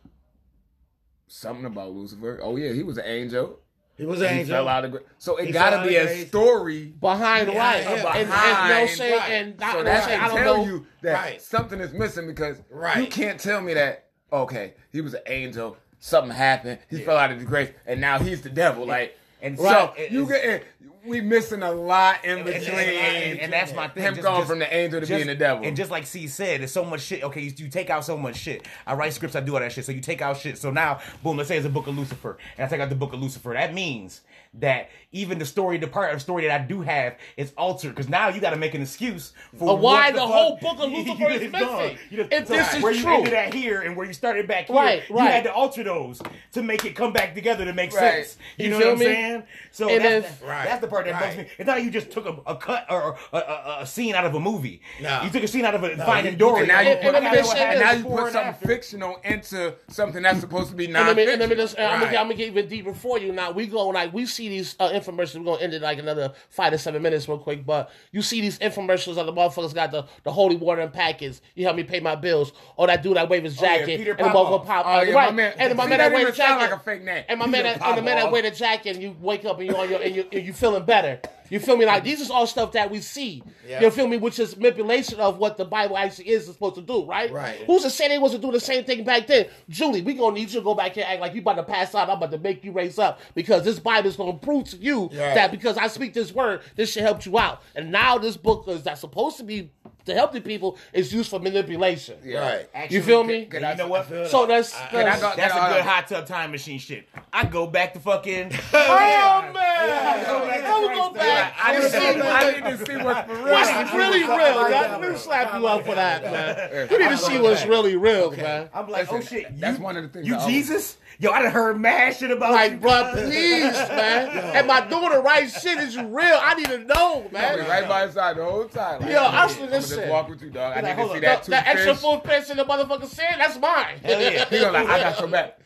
something about Lucifer. Oh yeah, he was an angel. He was He an fell angel. out of grace. So it He gotta be a grace. story Behind Yeah, right, yeah, and, and, behind, and, you know, say, right. and I, so you know, that say, can I don't tell know. you that Right. something is missing because Right. you can't tell me that okay he was an angel something happened he fell out of the grace and now he's the devil like And so right, it- you it's- get we missing a lot in And, between and- and- and that's my thing. him Just- going just- from the angel to just- being the devil And just like C said, there's so much shit. Okay, you, you take out so much shit. I write scripts, I do all that shit. So you take out shit. So now, boom, let's say it's a book of Lucifer, and I take out the book of Lucifer. That means that even the story, the part of the story that I do have, is altered because now you got to make an excuse for why what the fuck whole book of Lucifer is missing. gone. Just- If so this is where you ended at here and where you started back here, Right, you had to alter those to make it come back together to make Right. sense. You, You know feel what I'm saying? So And that's, if- Right, that's the part that bugs me. It's not you just took a, a cut or a, a, a scene out of a movie. No. You took a scene out of a Finding Dory. and now you put, and let me just say and now you put and something fictional into something that's supposed to be And let and let me non-fictional. just, uh, I'm, gonna, Right. I'm gonna get even deeper for you. Now we go like we see these uh, infomercials. We're gonna end it like another five to seven minutes real quick. But you see these infomercials of the motherfuckers got the, the holy water and packets. You help me pay my bills. Or that dude that wave his Oh, yeah, jacket Peter and the motherfucker pop. Oh, uh, yeah, right. my man- And the my See, man that the jacket. like a fake name. And my Peter man that, and the man that Popoff. wear the jacket and you wake up and you're on your and you and you feeling better. You feel me? Like these is all stuff that we see. Yeah. You feel me? Which is manipulation of what the Bible actually is supposed to do, right? Right. Who's to say they wasn't doing the same thing back then? Julie, we gonna need you to go back here and act like you about to pass out. I'm about to make you raise up because this Bible is gonna prove to you Yeah. that because I speak this word, this should help you out. And now this book is that's supposed to be to help the people is used for manipulation. Right. Actually, You feel me? Can And I- you know what? I feel So that. that's, I- Can I that's go- That's can a I- good hot tub time machine shit. I go back to fucking. Oh man! Yeah. I would go back. I and need, see to, I need to see what's for real. what's really real. man. Let me slap you up for that, man. You need to see what's really real, man. I'm like, oh shit, that's one of the things You Jesus? Yo, I done heard mad shit about you. Like, bro, please, man. Am I doing the right shit? Is you real? I need to know, I'll be man. right by his side the whole time. Like, Yo, I'm I'm gonna just walk with you, dog. I Like, need to see on. that The, the extra toothfish. footprints in the motherfucker sand, that's mine. Hell yeah. He gonna like, I got your back.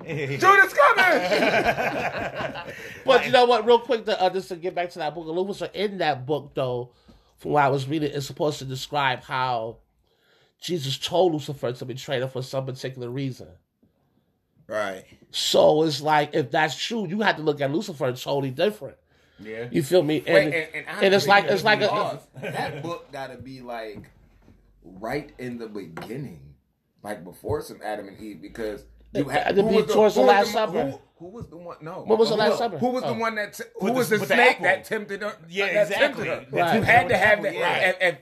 Judas coming. But you know what? Real quick, to, uh, just to get back to that book of Lucifer, in that book, though, from what I was reading, it's supposed to describe how Jesus told Lucifer to betray him for some particular reason. Right. So it's like, if that's true, you have to look at Lucifer totally different. Yeah. You feel me? And, Wait, and, and, and it's like it's like a that book got to be like right in the beginning, like before some Adam and Eve, because You had, Had to who be was the- towards the who was Last the- Supper. Who, who was the one? No. What was the Last Supper? Who was the Oh. one that? Who was the- the, with the snake that tempted her? Yeah, that exactly. tempted her? That You had to have that. yeah. and- and-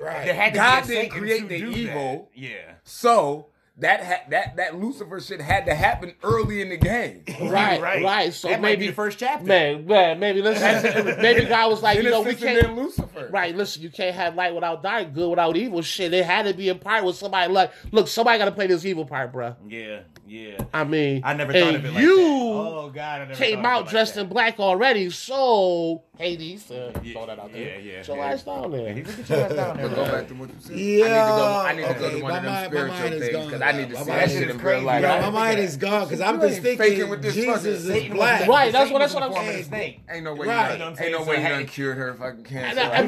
Right. There had to God didn't create the evil. That. Yeah. So that ha- that that Lucifer shit had to happen early in the game. Right, Right. right. So That might maybe be the first chapter. Man, man, maybe listen. maybe God was like, you know, we Genesis and then can't. Lucifer. Right, listen, you can't have light without dark, good without evil. Shit, it had to be a part with somebody like, look, somebody got to play this evil part, bruh. Yeah. Yeah. I mean, I never and thought of it like you that. Oh God, I never came out like dressed that. in black already, so Hades, uh, Yeah, throw that out there. yeah, yeah, Get your yeah. ass down there. He look at your ass down there, go back to what you said. Yeah. I need to go, I need to go to one of them mind- spiritual things because I need to My see mind that is shit in real life. bro. Yo, I my mind that- is gone because I'm just thinking faking with this Jesus fucking- is black. Right, that's what- that's what I'm saying. Ain't no way you You know what I'm done, saying? ain't no way you had- done cured her fucking cancer. Right? I- you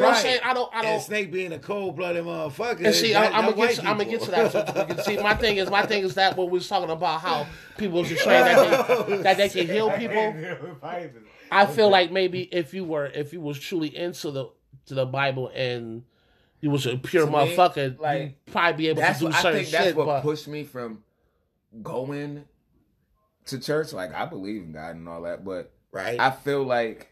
know what I'm saying? I don't, I don't. Snake being a cold blooded motherfucker. And see, I'm, I'm gonna get, to, I'm gonna get to that. So you can see, my thing is, my thing is that when we was talking about how people should train that they, that they can heal people. I feel like maybe if you were, if you was truly into the to the Bible and you was a pure To me, motherfucker, like, you'd probably be able to do what, I certain think that's shit. what But pushed me from going to church. Like I believe in God and all that, but Right. I feel like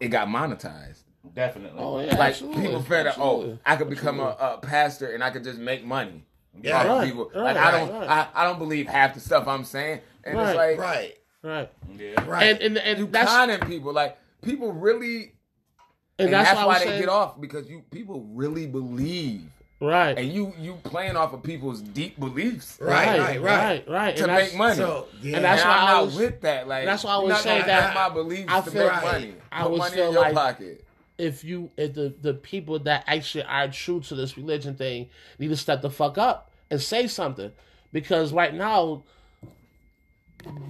it got monetized. Definitely. oh yeah, like absolutely, people feel that oh. I could become a, a pastor and I could just make money. Yeah. off Right, people. right, like I don't right. I, I don't believe half the stuff I'm saying. And Right, it's like right. right, Yeah. Right. and and, and you that's conning people. Like people really and, and, that's, that's, why, why they saying, get off because you people really believe. right, And you you playing off of people's deep beliefs Right, right, right, right. right, right, to and make money. So, yeah. And that's and why I'm I not was- with that. Like that's why I you're was saying that have my beliefs I to feel- make money. I Put money feel in your like- pocket. If you if the the people that actually are true to this religion thing need to step the fuck up and say something because right now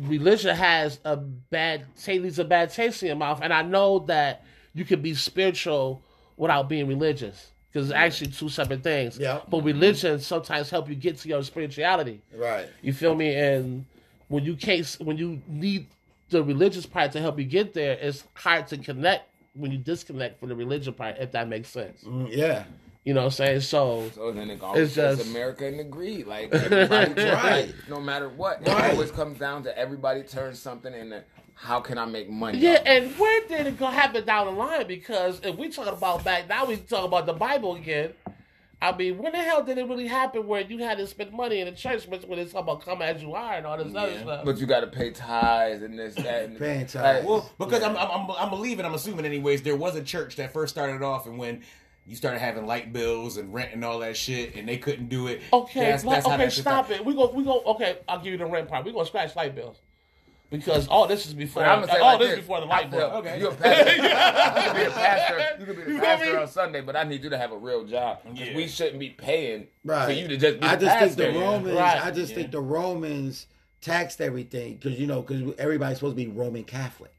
religion has a bad taste leaves a bad taste in your mouth and i know that you can be spiritual without being religious because it's actually two separate things Yeah. but religion sometimes help you get to your spirituality Right. you feel me? And when you can't, when you need the religious part to help you get there, it's hard to connect when you disconnect from the religion part. If that makes sense, Mm, Yeah. you know what I'm saying? So So then it always It's just- America and the greed. Like everybody Right. right. no matter what. It Right. always comes down to everybody turns something into how can I make money? yeah, off and where did it go happen down the line? Because if we talk about back now, we talk about the Bible again. I mean, when the hell did it really happen where you had to spend money in the church when it's talking about come as you are and all this other stuff? But you got to pay tithes and this that. And, Paying tithes. Well, because I'm, I'm, I'm, I'm believing, I'm assuming, anyways, there was a church that first started off, and when you started having light bills and rent and all that shit, and they couldn't do it. Okay, that's, but- that's how okay, that stop it. We go, we go. Okay, I'll give you the rent part. We gonna scratch light bills because all this is before. But I'm gonna say all oh, like this this. before the light feel- bill. Okay. You're a pastor. you can be a pastor. You can be You the feel pastor me? on Sunday, but I need you to have a real job. Yeah. We shouldn't be paying Right. for you to just be I the just think the Romans. Right. I just Yeah. think the Romans taxed everything because you know because everybody's supposed to be Roman Catholic.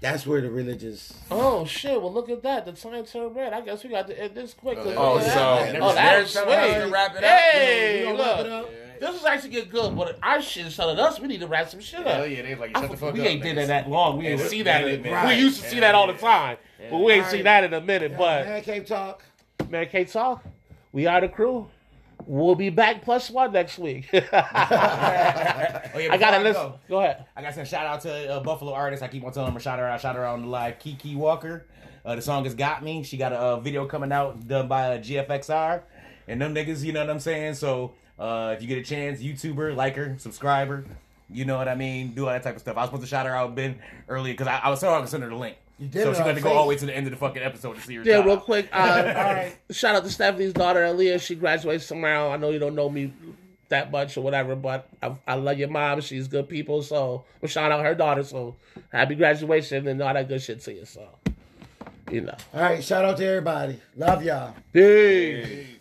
That's where the religious. Oh shit! Well, look at that. The time turned red. I guess we got to end this quick. Oh, Look oh, at so that. Oh, that there's was something else sweet. to wrap it up. Hey, You gonna wrap look, it up? This is actually get good, but our shit is telling us we need to wrap some shit up. Hell yeah, they like, shut the fuck we up. ain't did niggas. that that long. We Yeah, didn't see that. we In, did, we used to see that all the yeah. time, but we ain't Right. seen that in a minute. But Man, can't Talk. man, can't Talk, we are the crew. We'll be back plus one next week. Oh, yeah, I gotta go, listen. Go ahead. I got to send shout out to uh, Buffalo artist. I keep on telling her shout her out, shout her out on the live. Kiki Walker. Uh, the song has got me. She got a uh, video coming out done by uh, GFXR, and them niggas, you know what I'm saying. So uh, if you get a chance, YouTuber, like her, subscriber, you know what I mean. Do all that type of stuff. I was supposed to shout her out Ben earlier because I, I was so I could send her the link. You did so she on got to go all the way to the end of the fucking episode to see her. Yeah, shout real quick. Uh, all right. Shout out to Stephanie's daughter, Aaliyah. She graduates tomorrow. I know you don't know me that much or whatever, but I, I love your mom. She's good people. So I'm shout out her daughter. So happy graduation and all that good shit to you. So, you know. All right, shout out to everybody. Love y'all. Peace.